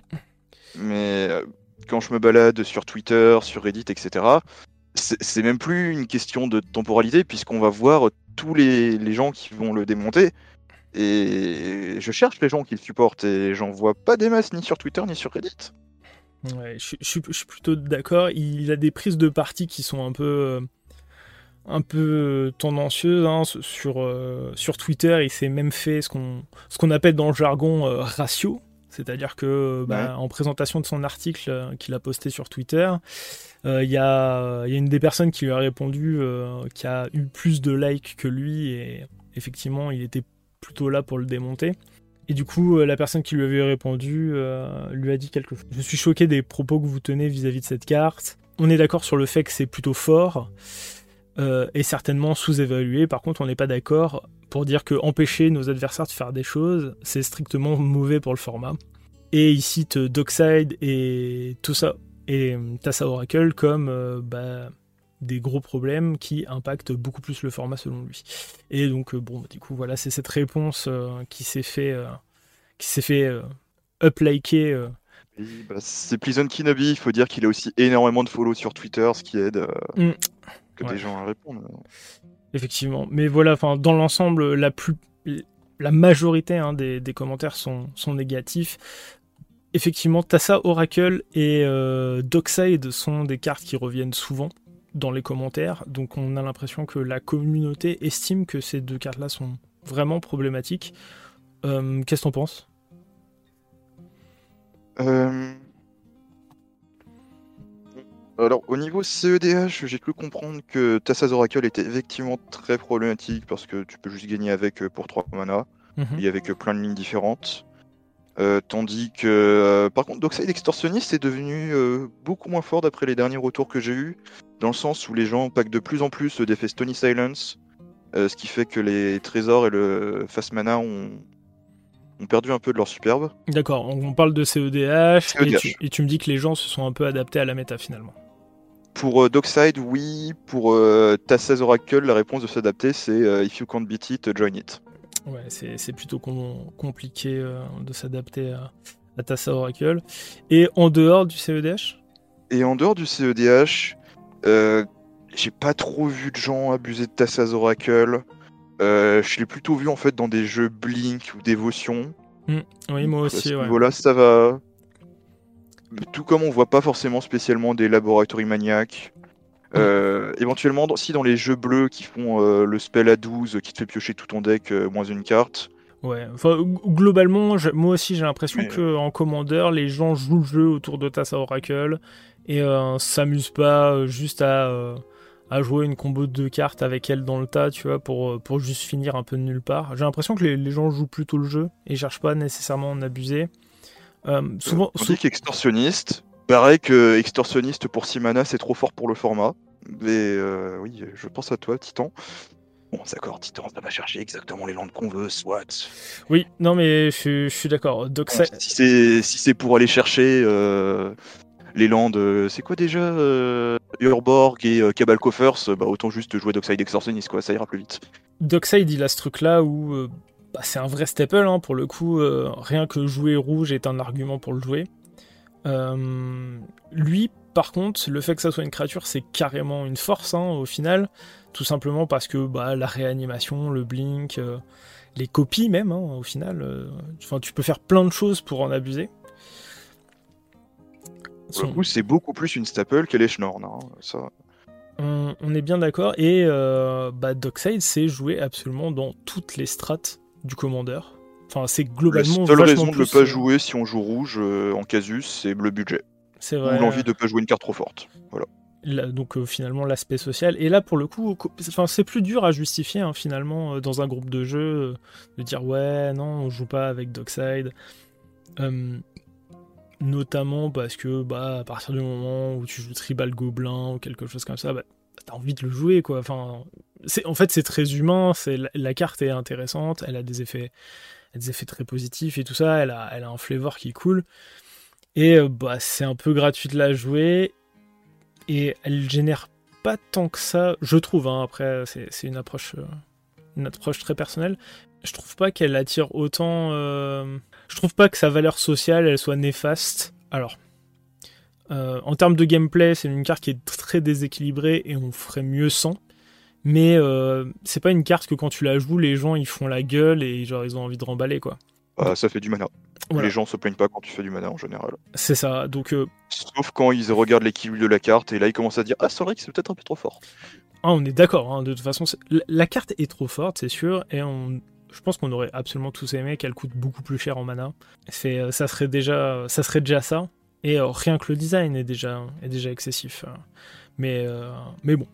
Speaker 2: Mais euh, quand je me balade sur Twitter, sur Reddit, etc., c'est même plus une question de temporalité, puisqu'on va voir tous les, gens qui vont le démonter. Et je cherche les gens qui le supportent, et j'en vois pas des masses ni sur Twitter ni sur Reddit.
Speaker 1: Ouais, je, suis plutôt d'accord. Il a des prises de parti qui sont un peu, euh, un peu tendancieuses. Hein, sur, euh, sur Twitter, il s'est même fait ce qu'on appelle dans le jargon ratio. C'est-à-dire que bah, en présentation de son article euh, qu'il a posté sur Twitter, euh, il y, a, une des personnes qui lui a répondu euh, qui a eu plus de likes que lui et effectivement il était plutôt là pour le démonter. Et du coup, la personne qui lui avait répondu lui a dit quelque chose. Je suis choqué des propos que vous tenez vis-à-vis de cette carte. On est d'accord sur le fait que c'est plutôt fort et certainement sous-évalué. Par contre, on n'est pas d'accord pour dire que empêcher nos adversaires de faire des choses, c'est strictement mauvais pour le format. Et il cite Dockside et tout ça et Tassa Oracle comme euh, bah, des gros problèmes qui impactent beaucoup plus le format selon lui. Et donc euh, bon, du coup voilà, c'est cette réponse euh, qui s'est fait qui s'est fait upliker.
Speaker 2: Bah, c'est Pleasant Kinobi, il faut dire qu'il a aussi énormément de follow sur Twitter, ce qui aide mm. que des gens à répondre.
Speaker 1: Effectivement. Mais voilà, dans l'ensemble, la majorité hein, des, commentaires sont, sont, négatifs. Effectivement, Tassa, Oracle et euh, Dockside sont des cartes qui reviennent souvent dans les commentaires. Donc on a l'impression que la communauté estime que ces deux cartes-là sont vraiment problématiques. Euh, qu'est-ce que t'en penses?
Speaker 2: Euh, alors, au niveau CEDH, j'ai cru comprendre que Tassaz Oracle était effectivement très problématique parce que tu peux juste gagner avec euh, pour 3 mana mhm. et avec euh, plein de lignes différentes. Euh, tandis que, par contre, Dockside Extortionniste est devenu beaucoup moins fort d'après les derniers retours que j'ai eus, dans le sens où les gens packent de plus en plus d'effets Stony Silence, ce qui fait que les trésors et le Fast Mana ont, ont perdu un peu de leur superbe.
Speaker 1: D'accord, on parle de CEDH, Et, tu, et, tu, me dis que les gens se sont un peu adaptés à la méta finalement.
Speaker 2: Pour euh, Dockside, oui. Pour euh, Tassa's Oracle, la réponse de s'adapter, c'est euh, If you can't beat it, join it.
Speaker 1: Ouais, c'est plutôt compliqué de s'adapter à, à Tassa Oracle. Et en dehors du CEDH
Speaker 2: Et en dehors du CEDH, j'ai pas trop vu de gens abuser de Tassa's Oracle. je l'ai plutôt vu en fait dans des jeux Blink ou Dévotion.
Speaker 1: Hmm. oui, moi aussi. Ouais.
Speaker 2: Voilà, ça va tout comme on voit pas forcément spécialement des laboratories maniaques. Euh, éventuellement, si dans les jeux bleus qui font euh, le spell à 12 qui te fait piocher tout ton deck euh, moins une carte.
Speaker 1: Ouais, enfin, globalement, moi aussi j'ai l'impression que en commandeur, les gens jouent le jeu autour de Tassa Oracle et s'amusent pas juste à, à, jouer une combo de deux cartes avec elle dans le tas, tu vois, pour, pour juste finir un peu de nulle part. J'ai l'impression que les, les, gens jouent plutôt le jeu et cherchent pas nécessairement à en abuser.
Speaker 2: Euh, souvent, on dit qu'extorsionniste. Pareil que extorsionniste pour Simana, c'est trop fort pour le format. Mais euh, oui, je pense à toi, Titan. Bon, d'accord, Titan, ça va chercher exactement les landes qu'on veut, soit.
Speaker 1: Oui, non, mais je, suis d'accord.
Speaker 2: si c'est pour aller chercher euh, les landes, c'est quoi déjà Urborg et Cabal Coffers, bah, autant juste jouer Dockside Extorsionniste, quoi, ça ira plus vite.
Speaker 1: Dockside, il a ce truc-là où bah, c'est un vrai staple, hein, pour le coup, euh, rien que jouer rouge est un argument pour le jouer. Euh, lui, Par contre, le fait que ça soit une créature, c'est carrément une force hein, au final, tout simplement parce que bah, la réanimation, le blink, euh, les copies même, hein, au final, enfin, tu peux faire plein de choses pour en abuser.
Speaker 2: Du coup, c'est beaucoup plus une staple que les Schnorn.
Speaker 1: On, est bien d'accord. Et euh, bah, Dockside, c'est joué absolument dans toutes les strates du commandeur. Enfin, c'est globalement.
Speaker 2: La seule raison de ne pas jouer si on joue rouge en casus, c'est le budget. C'est vrai. Ou l'envie de pas jouer une carte trop forte. Voilà
Speaker 1: donc euh, finalement l'aspect social. Et là pour le coup, enfin, c'est plus dur à justifier hein, finalement euh, dans un groupe de jeu euh, de dire ouais non on joue pas avec Dockside. notamment parce que bah à partir du moment où tu joues Tribal Gobelin ou quelque chose comme ça, bah, t'as envie de le jouer quoi. Enfin, c'est en fait c'est très humain, c'est la, carte est intéressante, elle a des effets, des effets très positifs et tout ça, elle a, elle a un flavor qui cool. Et bah c'est un peu gratuit de la jouer et elle génère pas tant que ça, je trouve. Hein, après, c'est une approche, euh, une approche très personnelle. Je trouve pas qu'elle attire autant. Euh, je trouve pas que sa valeur sociale elle soit néfaste. Alors, euh, en termes de gameplay, c'est une carte qui est très déséquilibrée et on ferait mieux sans. Mais c'est pas une carte que quand tu la joues, les gens ils font la gueule et genre ils ont envie de remballer quoi.
Speaker 2: Bah, ça fait du mana. Les gens se plaignent pas quand tu fais du mana en général.
Speaker 1: C'est ça, donc. Euh,
Speaker 2: Sauf quand ils regardent l'équilibre de la carte et là ils commencent à dire Ah, c'est vrai que c'est peut-être un peu trop fort.
Speaker 1: Ah, on est d'accord, hein, de toute façon, la carte est trop forte, c'est sûr, et on... je pense qu'on aurait absolument tous aimé qu'elle coûte beaucoup plus cher en mana. C'est, euh, ça, serait déjà, ça serait déjà ça, et euh, rien que le design est déjà, est déjà excessif. Mais, mais bon.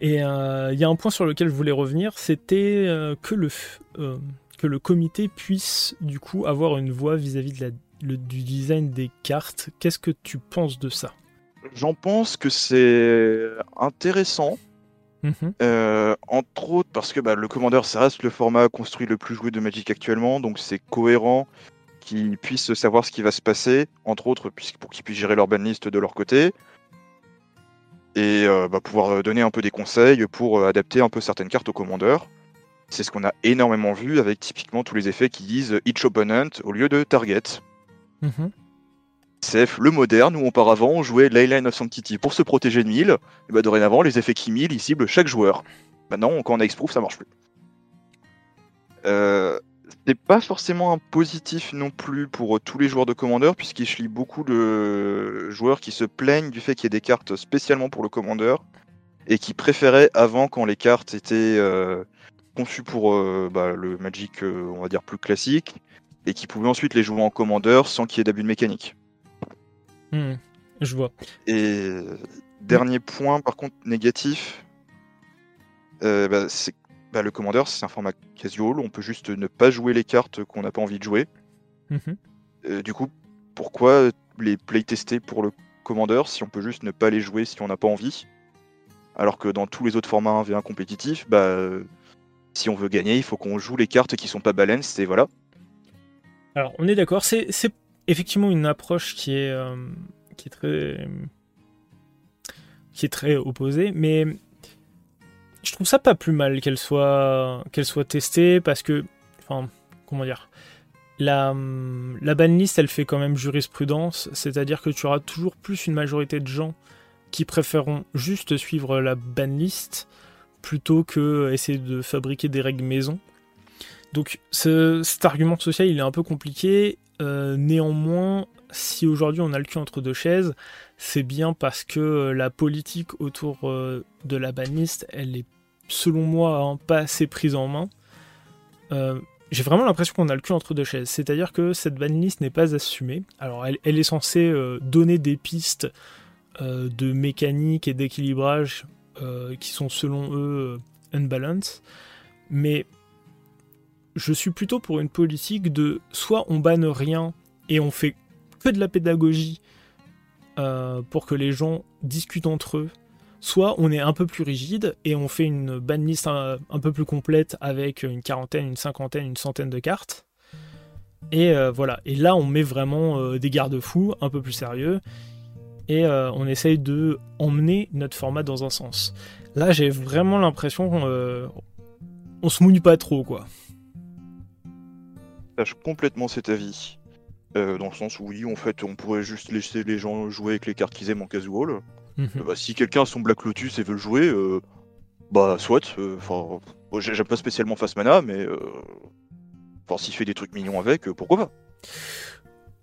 Speaker 1: Et il y a un point sur lequel je voulais revenir, c'était que le que le comité puisse du coup avoir une voix vis-à-vis de la, du design des cartes. Qu'est-ce que tu penses de ça?
Speaker 2: J'en pense que c'est intéressant. Mhm. Euh, entre autres parce que bah, le commandeur, ça reste le format construit le plus joué de Magic actuellement, donc c'est cohérent qu'ils puissent savoir ce qui va se passer, entre autres pour qu'ils puissent gérer leur banlist de leur côté, et euh, bah, pouvoir donner un peu des conseils pour euh, adapter un peu certaines cartes au commandeur. C'est ce qu'on a énormément vu avec typiquement tous les effets qui disent each opponent au lieu de target. Mhm. C'est le moderne où auparavant on jouait Leyline of Sanctity pour se protéger de mille, et bah dorénavant les effets qui mille ils ciblent chaque joueur. Maintenant quand on a Exproof ça marche plus. Euh, c'est pas forcément un positif non plus pour tous les joueurs de Commander, puisqu'il lit beaucoup de joueurs qui se plaignent du fait qu'il y ait des cartes spécialement pour le Commander, et qui préféraient avant quand les cartes étaient euh, conçu pour euh, bah, le Magic, euh, on va dire, plus classique, et qui pouvait ensuite les jouer en commandeur sans qu'il y ait d'abus de mécanique.
Speaker 1: Hmm, je vois.
Speaker 2: Et dernier point, par contre, négatif, euh, bah, c'est bah, le commandeur, c'est un format casual, on peut juste ne pas jouer les cartes qu'on n'a pas envie de jouer. Mhm. du coup, pourquoi les playtester pour le commandeur si on peut juste ne pas les jouer si on n'a pas envie? Alors que dans tous les autres formats 1v1 compétitifs, bah, si on veut gagner, il faut qu'on joue les cartes qui sont pas balanced et voilà.
Speaker 1: Alors, on est d'accord, c'est effectivement une approche qui est, euh, qui est très qui est très opposée, mais je trouve ça pas plus mal qu'elle soit soit testée parce que, enfin, comment dire, la, la banlist elle fait quand même jurisprudence, c'est-à-dire que tu auras toujours plus une majorité de gens qui préféreront juste suivre la banlist plutôt que essayer de fabriquer des règles maison. Donc cet argument social il est un peu compliqué. Euh, néanmoins, si aujourd'hui on a le cul entre deux chaises, c'est bien parce que la politique autour euh, de la banlist, elle est selon moi hein, pas assez prise en main. j'ai vraiment l'impression qu'on a le cul entre deux chaises. C'est-à-dire que cette banlist n'est pas assumée. Alors elle, est censée donner des pistes de mécanique et d'équilibrage euh, qui sont selon eux euh, unbalanced. Mais je suis plutôt pour une politique de soit on banne rien et on fait que de la pédagogie euh, pour que les gens discutent entre eux, soit on est un peu plus rigide et on fait une banlist un, peu plus complète avec une quarantaine, une cinquantaine, une centaine de cartes. Et voilà, et là on met vraiment des garde-fous un peu plus sérieux et euh, on essaye de emmener notre format dans un sens. Là, j'ai vraiment l'impression qu'on euh, on se mouille pas trop, quoi.
Speaker 2: Je complètement cet avis. dans le sens où oui, en fait, on pourrait juste laisser les gens jouer avec les cartes qu'ils aiment en casual. Mhm. bah, si quelqu'un a son Black Lotus et veut le jouer, bah soit. Enfin, j'aime pas spécialement Face Mana, mais enfin, s'il fait des trucs mignons avec, pourquoi pas.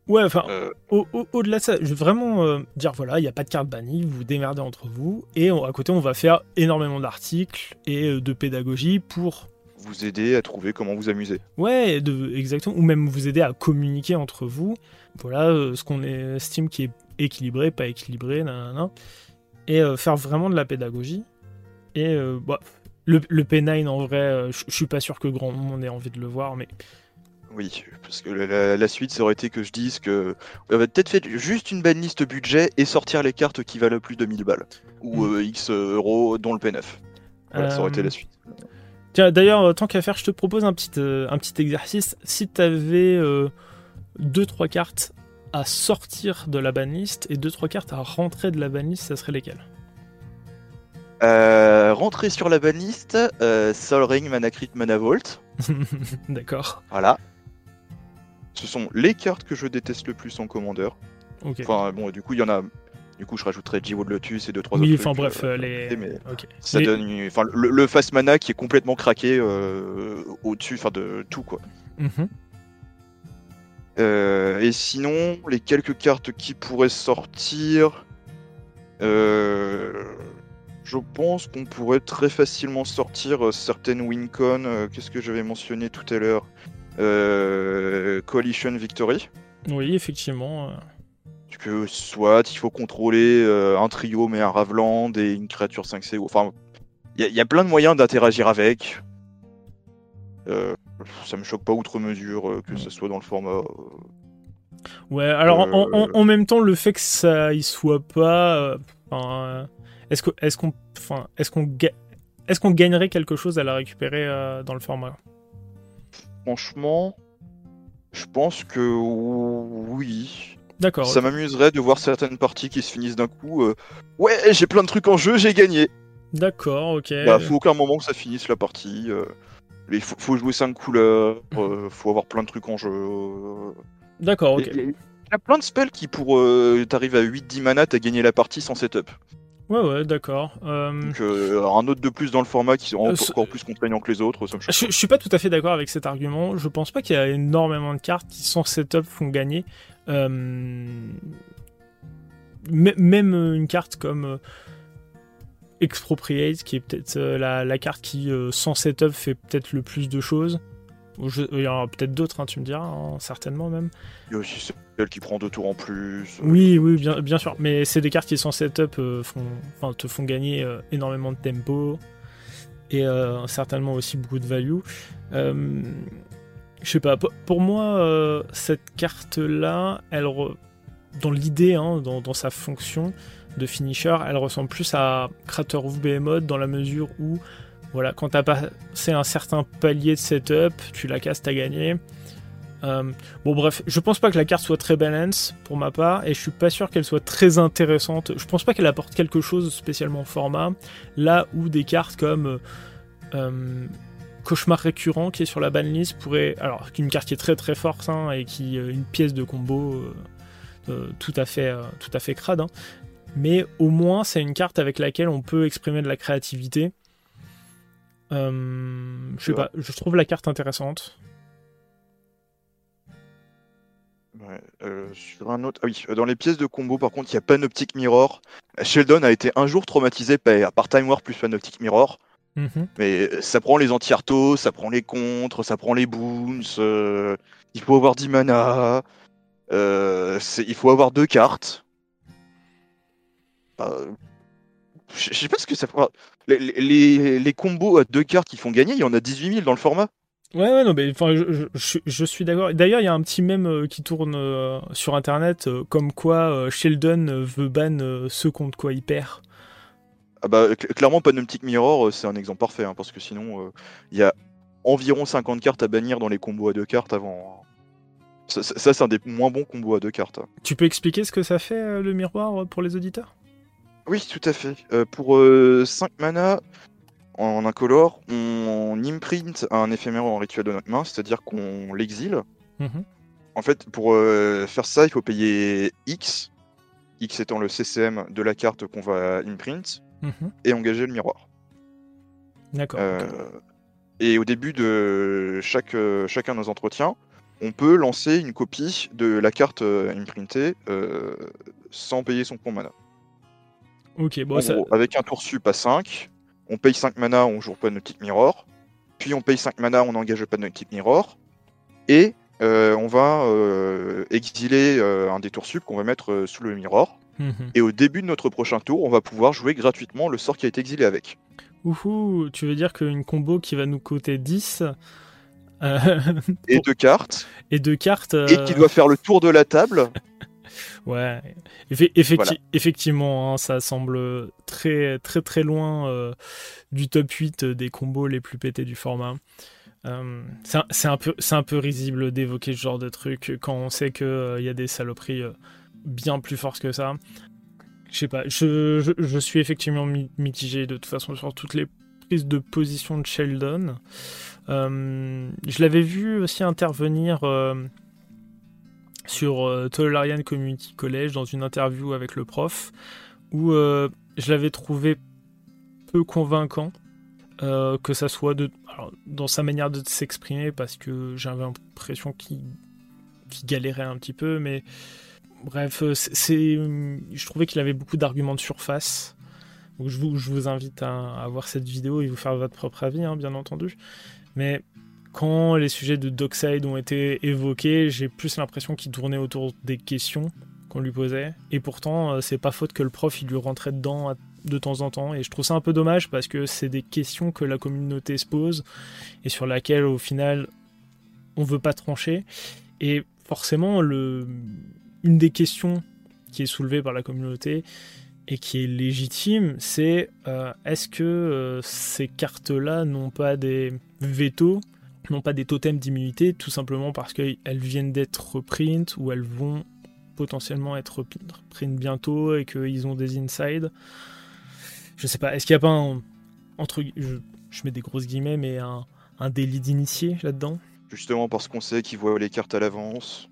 Speaker 1: Ouais, enfin, au-delà de ça, je veux vraiment dire voilà, il n'y a pas de carte bannie, vous vous démerdez entre vous, et à côté, on va faire énormément d'articles et de pédagogie pour
Speaker 2: vous aider à trouver comment vous amuser.
Speaker 1: Ouais, de, exactement. Ou même vous aider à communiquer entre vous. Voilà euh, ce qu'on estime qui est équilibré, pas équilibré, nanana. Et euh, faire vraiment de la pédagogie. Et euh, bah, le, le P9, en vrai, je suis pas sûr que grand monde ait envie de le voir, mais.
Speaker 2: Oui, parce que la, suite, ça aurait été que je dise que. On va peut-être fait juste une banlist budget et sortir les cartes qui valent plus de 1000 balles. Ou mm. X euros, dont le P9. Voilà, ça aurait été la suite.
Speaker 1: Tiens, d'ailleurs, euh, tant qu'à faire, je te propose un petit, euh, un petit exercice. Si tu avais 2-3 cartes à sortir de la banlist et 2-3 cartes à rentrer de la banlist, ça serait lesquelles?
Speaker 2: Euh, Rentrer sur la banlist, Sol Ring, Mana Crit, Mana Vault.
Speaker 1: D'accord.
Speaker 2: Voilà. Ce sont les cartes que je déteste le plus en commandeur. Enfin, bon, du coup, il y en a du coup, je rajouterais Jiwo de Lotus et 2 trois
Speaker 1: oui,
Speaker 2: autres.
Speaker 1: enfin bref, euh, les.
Speaker 2: Ça donne, enfin, le, face mana qui est complètement craqué euh, au-dessus, enfin de tout quoi. Mhm. Euh, et sinon, les quelques cartes qui pourraient sortir, je pense qu'on pourrait très facilement sortir certaines Wincon. Qu'est-ce que j'avais mentionné tout à l'heure Coalition Victory.
Speaker 1: Oui, effectivement
Speaker 2: que soit il faut contrôler euh, un trio mais un Ravland et une créature 5C. Enfin, il y, a plein de moyens d'interagir avec. Euh, ça me choque pas outre mesure euh, que ce soit dans le format.
Speaker 1: Ouais, alors en, même temps, le fait que ça y soit pas. est-ce qu'on est qu'on est qu'on est qu'on gagnerait quelque chose à la récupérer dans le format?
Speaker 2: Franchement, je pense que oui.
Speaker 1: D'accord.
Speaker 2: Ça m'amuserait de voir certaines parties qui se finissent d'un coup. Euh, ouais, j'ai plein de trucs en jeu, j'ai gagné.
Speaker 1: D'accord, ok.
Speaker 2: Bah, faut aucun moment que ça finisse la partie. Euh, il faut, jouer 5 couleurs, euh, faut avoir plein de trucs en jeu.
Speaker 1: D'accord, ok.
Speaker 2: Il y a plein de spells qui, pour t'arrives à 8-10 mana, t'as gagné la partie sans setup.
Speaker 1: Ouais, ouais, d'accord.
Speaker 2: Donc, un autre de plus dans le format qui est encore plus contraignant que les autres, ça me
Speaker 1: je, je, suis pas tout à fait d'accord avec cet argument. Je pense pas qu'il y a énormément de cartes qui, sans setup, font gagner. Euh, même une carte comme euh, Expropriate, qui est peut-être euh, la, carte qui, sans setup, fait peut-être le plus de choses. il y en aura peut-être d'autres, hein, tu me diras, hein, certainement même.
Speaker 2: Il y a aussi celle qui prend deux tours en plus.
Speaker 1: Oui, oui, bien, bien sûr. Mais c'est des cartes qui, sans setup, font, te font gagner énormément de tempo et certainement aussi beaucoup de value je sais pas, pour moi, euh, cette carte-là, elle dans l'idée, hein, dans, sa fonction de finisher, elle ressemble plus à Crater of Behemoth dans la mesure où, voilà, quand t'as passé un certain palier de setup, tu la casses, t'as gagné. Euh, bon bref, je pense pas que la carte soit très balance pour ma part et je suis pas sûr qu'elle soit très intéressante. Je pense pas qu'elle apporte quelque chose spécialement au format. Là où des cartes comme euh, cauchemar récurrent qui est sur la banlist pourrait. Alors, une carte qui est très très forte hein, et qui. Euh, une pièce de combo euh, euh, tout, à fait, tout crade. Hein. Mais au moins, c'est une carte avec laquelle on peut exprimer de la créativité. je sais pas, je trouve la carte intéressante.
Speaker 2: sur un autre. Ah oui, dans les pièces de combo, par contre, il y a Panoptic Mirror. Sheldon a été un jour traumatisé par, par Time War plus Panoptic Mirror. Mhm. Mais euh, ça prend les anti-artos, ça prend les contres, ça prend les boons. Euh, il faut avoir 10 mana. Euh, il faut avoir deux cartes. Je sais pas ce que ça fera. Les, les, combos à deux cartes qui font gagner, il y en a 18 000 dans le format.
Speaker 1: Ouais, ouais, non, mais enfin, je, je, suis d'accord. D'ailleurs, il y a un petit mème qui tourne sur internet, comme quoi Sheldon veut ban ce contre quoi il perd.
Speaker 2: Ah bah, clairement, Panoptic Mirror, euh, c'est un exemple parfait, hein, parce que sinon, euh, il y a environ 50 cartes à bannir dans les combos à deux cartes avant. Hein. Ça, c'est un des moins bons combos à deux cartes. Hein.
Speaker 1: Tu peux expliquer ce que ça fait, euh, le miroir, pour les auditeurs?
Speaker 2: Oui, tout à fait. pour 5 mana, en incolore, on, imprint un éphémère en rituel de notre main, c'est-à-dire qu'on l'exile. Mhm. En fait, pour faire ça, il faut payer X, X étant le CCM de la carte qu'on va imprint, mhm. et engager le miroir.
Speaker 1: D'accord.
Speaker 2: et au début de chaque, chacun de nos entretiens, on peut lancer une copie de la carte imprintée sans payer son point mana.
Speaker 1: Ok, bon,
Speaker 2: avec un tour sup à 5, on paye 5 mana, on joue pas de Nautic Mirror. Puis on paye 5 mana, on n'engage pas de Nautic Mirror. Et euh, on va euh, exiler euh, un des tours sup qu'on va mettre sous le Mirror. Mhm. Et au début de notre prochain tour, on va pouvoir jouer gratuitement le sort qui a été exilé avec.
Speaker 1: Ouhou, tu veux dire qu'une combo qui va nous coûter 10
Speaker 2: et deux cartes.
Speaker 1: Et deux cartes.
Speaker 2: Et qui doit faire le tour de la table.
Speaker 1: Ouais, effectivement, hein, ça semble très très très loin euh, du top 8 des combos les plus pétés du format. Euh, c'est un, peu, un peu risible d'évoquer ce genre de truc quand on sait qu'il euh, y a des saloperies bien plus fortes que ça. Je sais pas, je, je, suis effectivement mitigé de toute façon sur toutes les prises de position de Sheldon. je l'avais vu aussi intervenir sur euh, Tolarian Community College dans une interview avec le prof où euh, je l'avais trouvé peu convaincant, euh, que ça soit de, dans sa manière de s'exprimer parce que j'avais l'impression qu'il galérait un petit peu, mais bref, c'est, je trouvais qu'il avait beaucoup d'arguments de surface. Donc je vous, je vous invite à, à, voir cette vidéo et vous faire votre propre avis, hein, bien entendu. Mais quand les sujets de Dockside ont été évoqués, j'ai plus l'impression qu'il tournait autour des questions qu'on lui posait. Et pourtant, euh, c'est pas faute que le prof il lui rentrait dedans de temps en temps. Et je trouve ça un peu dommage parce que c'est des questions que la communauté se pose et sur laquelle au final on veut pas trancher. Et forcément, une des questions qui est soulevée par la communauté et qui est légitime, c'est euh, est-ce que euh, ces cartes-là n'ont pas des vétos non pas des totems d'immunité, tout simplement parce qu'elles viennent d'être print ou elles vont potentiellement être print bientôt et qu'ils ont des inside. Je sais pas, est-ce qu'il n'y a pas un. Entre, je, mets des grosses guillemets, mais un, un délit d'initié là-dedans?
Speaker 2: Justement parce qu'on sait qu'ils voient les cartes à l'avance.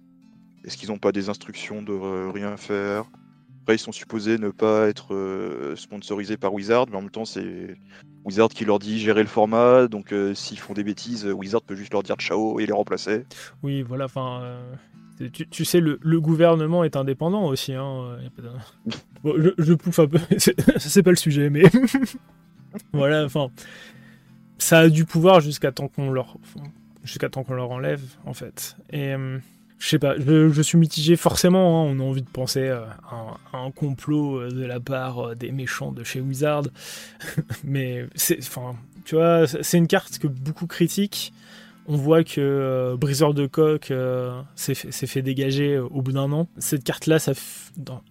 Speaker 2: Est-ce qu'ils n'ont pas des instructions de rien faire? Après, ils sont supposés ne pas être euh, sponsorisés par Wizard, mais en même temps, c'est Wizard qui leur dit gérer le format, donc euh, s'ils font des bêtises, Wizard peut juste leur dire ciao et les remplacer.
Speaker 1: Oui, voilà, enfin. Euh, tu, sais, le, gouvernement est indépendant aussi. Hein, je, je, pouffe un peu, c'est pas le sujet, mais. voilà, enfin. Ça a du pouvoir jusqu'à temps qu'on leur. Jusqu'à temps qu'on leur enlève, en fait. Et. Euh, je sais pas, je, suis mitigé forcément, hein, on a envie de penser à un, complot euh, de la part euh, des méchants de chez Wizard, mais c'est, enfin, tu vois, c'est une carte que beaucoup critiquent. On voit que euh, Briseur de Coq s'est fait, dégager au bout d'un an. Cette carte-là, ça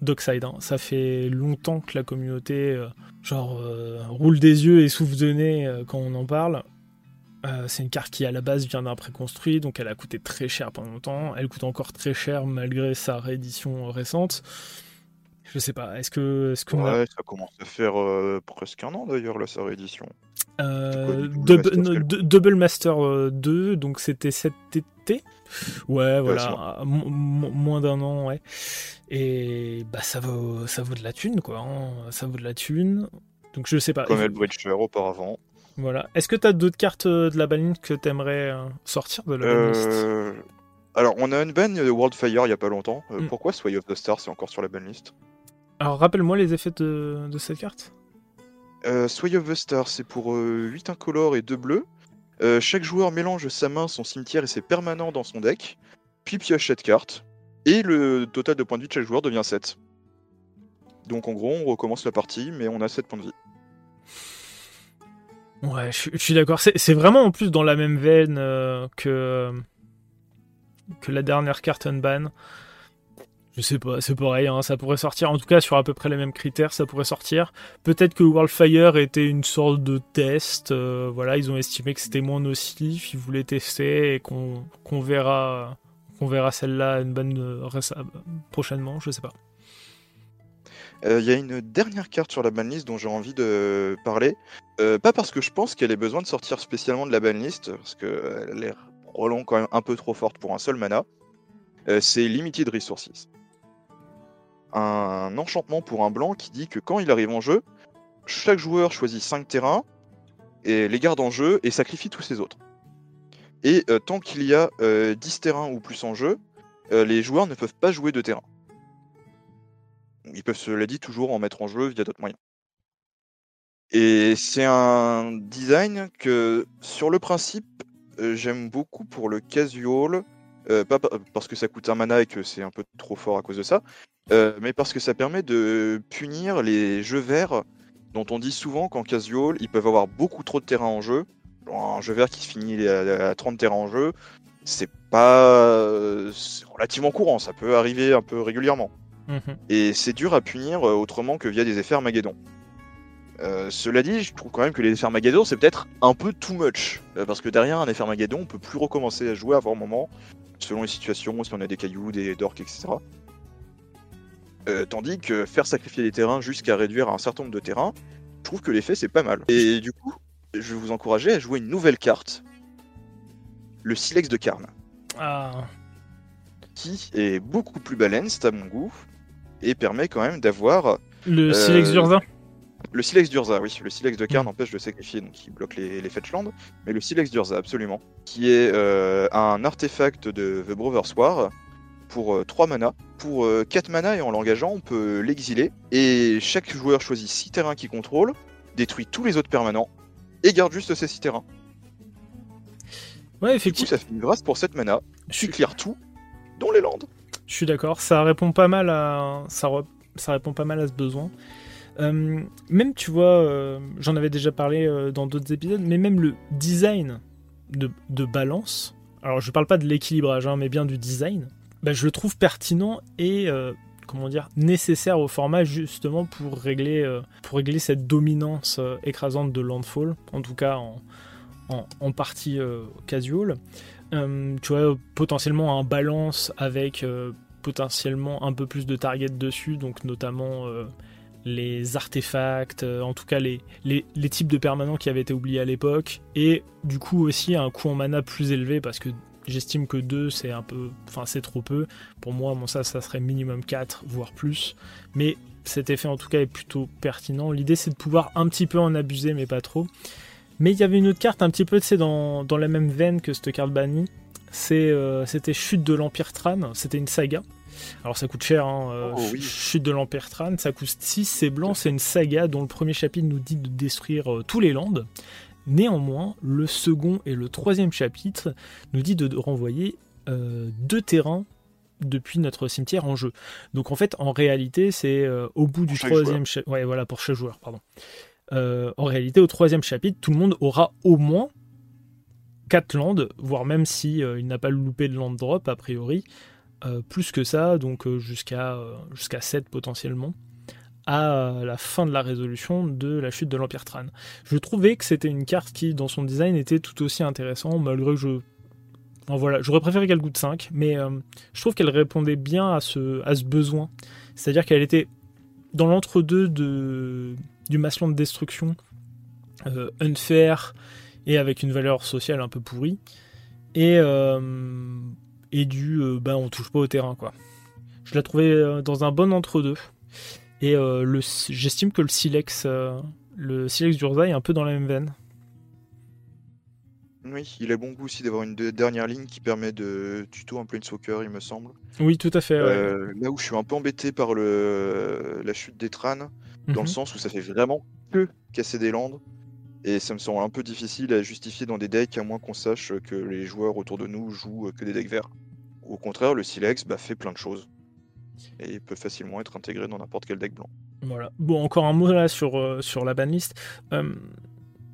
Speaker 1: Dockside, hein, ça fait longtemps que la communauté genre roule des yeux et souffle de nez quand on en parle. Euh, c'est une carte qui à la base vient d'un préconstruit, donc elle a coûté très cher pendant longtemps. Elle coûte encore très cher malgré sa réédition récente. Je sais pas, est-ce que. Est
Speaker 2: ouais, ça commence à faire euh, presque un an d'ailleurs, là, sa réédition.
Speaker 1: Euh, Double, Master 2, donc c'était cet été. Ouais, voilà, moins d'un an, ouais. Et bah ça vaut, ça vaut de la thune, quoi. Hein. Ça vaut de la thune. Donc je sais pas.
Speaker 2: Comme Hellbreacher auparavant.
Speaker 1: Voilà. Est-ce que tu as d'autres cartes euh, de la banlist que tu aimerais euh, sortir de la euh...
Speaker 2: Alors, on a une ban de Worldfire il y a pas longtemps. Euh, mm. Pourquoi Sway of the Stars c'est encore sur la banlist
Speaker 1: Alors, rappelle-moi les effets de, cette carte.
Speaker 2: Sway of the Stars, c'est pour 8 incolores et 2 bleus. chaque joueur mélange sa main, son cimetière et ses permanents dans son deck, puis pioche cette carte. Et le total de points de vie de chaque joueur devient 7. Donc en gros, on recommence la partie, mais on a 7 points de vie.
Speaker 1: Ouais, je, suis d'accord. C'est vraiment en plus dans la même veine euh, que, que la dernière carte Unban. Je sais pas, c'est pareil, hein, ça pourrait sortir. En tout cas, sur à peu près les mêmes critères, ça pourrait sortir. Peut-être que Worldfire était une sorte de test. Euh, voilà, ils ont estimé que c'était moins nocif, ils voulaient tester et qu'on verra, qu'on verra celle-là Unban euh, prochainement, je sais pas.
Speaker 2: Il y a une dernière carte sur la banlist dont j'ai envie de parler. Euh, pas parce que je pense qu'elle ait besoin de sortir spécialement de la banlist, parce qu'elle est probablement quand même un peu trop forte pour un seul mana. c'est Limited Resources. Un enchantement pour un blanc qui dit que quand il arrive en jeu, chaque joueur choisit 5 terrains et les garde en jeu et sacrifie tous ses autres. Et tant qu'il y a 10 terrains ou plus en jeu, les joueurs ne peuvent pas jouer de terrain. Ils peuvent, cela dit, toujours en mettre en jeu via d'autres moyens. Et c'est un design que, sur le principe, euh, j'aime beaucoup pour le casual. Euh, pas parce que ça coûte un mana et que c'est un peu trop fort à cause de ça, euh, mais parce que ça permet de punir les jeux verts dont on dit souvent qu'en casual, ils peuvent avoir beaucoup trop de terrain en jeu. un jeu vert qui se finit à 30 terrains en jeu, c'est pas relativement courant, ça peut arriver un peu régulièrement. Mhm. Et c'est dur à punir autrement que via des effets Armageddon. Euh, cela dit, je trouve quand même que les effets Armageddon, c'est peut-être un peu too much. Euh, parce que derrière un effet Armageddon, on peut plus recommencer à jouer avant un moment, selon les situations, si on a des cailloux, des dorks, etc. Euh, tandis que faire sacrifier des terrains jusqu'à réduire un certain nombre de terrains, je trouve que l'effet c'est pas mal. Et du coup, je vais vous encourager à jouer une nouvelle carte, le Silex de Karn.
Speaker 1: Ah.
Speaker 2: Qui est beaucoup plus balanced à mon goût, et permet quand même d'avoir.
Speaker 1: Le Silex d'Urza
Speaker 2: le silex d'Urza, oui. Le silex de Karn mm. empêche de sacrifier, donc il bloque les, les Fetchlands. Mais le silex d'Urza, absolument. Qui est euh, un artefact de The Brothers War pour 3 euh, mana. Pour 4 euh, mana et en l'engageant, on peut l'exiler. Et chaque joueur choisit 6 terrains qu'il contrôle, détruit tous les autres permanents et garde juste ces 6 terrains.
Speaker 1: Ouais, effectivement.
Speaker 2: ça fait une grâce pour 7 mana. Tu clear tout, dont les landes.
Speaker 1: Je suis d'accord, ça répond pas mal à ça, répond pas mal à ce besoin. Euh, même, tu vois, euh, j'en avais déjà parlé euh, dans d'autres épisodes, mais même le design de, balance, alors je parle pas de l'équilibrage, hein, mais bien du design, bah, je le trouve pertinent et comment dire nécessaire au format justement pour régler pour régler cette dominance écrasante de Landfall en tout cas en, en, partie casual tu vois potentiellement un balance avec potentiellement un peu plus de target dessus donc notamment les artefacts, euh, en tout cas les, les, types de permanents qui avaient été oubliés à l'époque, et du coup aussi un coût en mana plus élevé parce que j'estime que 2 c'est un peu, enfin c'est trop peu. Pour moi, ça, ça serait minimum 4, voire plus. Mais cet effet en tout cas est plutôt pertinent. L'idée c'est de pouvoir un petit peu en abuser, mais pas trop. Mais il y avait une autre carte un petit peu dans, dans la même veine que cette carte bannie. Euh, c'était Chute de l'Empire Tran, c'était une saga. Alors ça coûte cher, hein, euh, oh, Chute de l'Empire Tran, ça coûte 6, c'est blanc, c'est une saga dont le premier chapitre nous dit de détruire euh, tous les landes. Néanmoins, le second et le troisième chapitre nous dit de, renvoyer deux terrains depuis notre cimetière en jeu. Donc en fait, en réalité, c'est au bout du troisième chapitre. Ouais, voilà, pour chaque joueur, pardon. En réalité, au troisième chapitre, tout le monde aura au moins 4 landes, voire même si il n'a pas loupé de land drop, a priori, euh, plus que ça, donc euh, jusqu'à euh, jusqu'à 7 potentiellement, à la fin de la résolution de la chute de l'Empire Tran. Je trouvais que c'était une carte qui, dans son design, était tout aussi intéressant, malgré que je. voilà, j'aurais préféré qu'elle coûte 5, mais je trouve qu'elle répondait bien à ce, à ce besoin. C'est-à-dire qu'elle était dans l'entre-deux de, du masselant de destruction, unfair et avec une valeur sociale un peu pourrie. Et et du euh, bah on touche pas au terrain quoi. Je l'ai trouvé euh, dans un bon entre-deux. Et euh, le, j'estime que le Silex, le Silex d'Urza est un peu dans la même veine.
Speaker 2: Oui, il a bon goût aussi d'avoir une dernière ligne qui permet de tuto un soccer, il me semble.
Speaker 1: Oui, tout à fait.
Speaker 2: Là où je suis un peu embêté par le, la chute des dans le mhm. sens où ça fait vraiment que casser des landes. Et ça me semble un peu difficile à justifier dans des decks, à moins qu'on sache que les joueurs autour de nous jouent que des decks verts. Au contraire, le Silex bah, fait plein de choses. Et peut facilement être intégré dans n'importe quel deck blanc.
Speaker 1: Voilà. Bon, encore un mot là sur, euh, sur la banlist. Euh,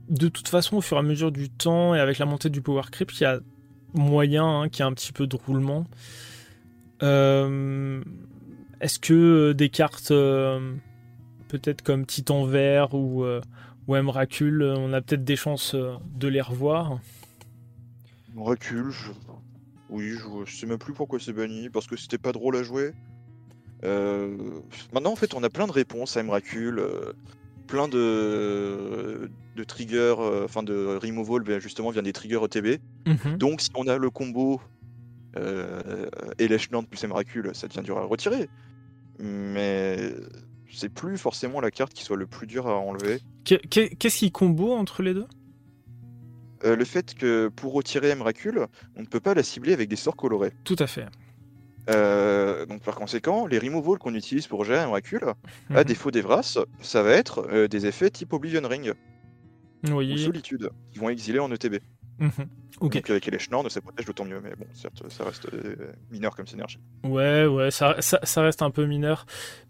Speaker 1: de toute façon, au fur et à mesure du temps et avec la montée du power creep, il y a moyen hein, qu'il y ait un petit peu de roulement. Euh, est-ce que des cartes peut-être comme Titan Vert ou Ouais, Mracule, on a peut-être des chances euh, de les revoir.
Speaker 2: Mracule, oui, je... sais même plus pourquoi c'est banni, parce que c'était pas drôle à jouer. Euh, maintenant, en fait, on a plein de réponses à Mracule, euh, plein de, de triggers, enfin de removal, ben, justement, vient des triggers OTB. Mhm. Donc, si on a le combo et Lechland plus Emrakul, ça devient dur à retirer. Mais c'est plus forcément la carte qui soit le plus dur à enlever.
Speaker 1: Qu'est-ce qui combo entre les deux?
Speaker 2: Euh, le fait que pour retirer Emrakul, on ne peut pas la cibler avec des sorts colorés.
Speaker 1: Tout à fait.
Speaker 2: Euh, donc par conséquent, les removals qu'on utilise pour gérer Emrakul, à mhm. défaut d'Evras, ça va être euh, des effets type Oblivion Ring
Speaker 1: oui.
Speaker 2: ou Solitude, qui vont exiler en ETB.
Speaker 1: Mhm.
Speaker 2: Donc avec les Schnorn, ça protège d'autant mieux, mais bon, certes, ça reste euh, mineur comme synergie.
Speaker 1: Ouais, ouais, ça, ça, reste un peu mineur.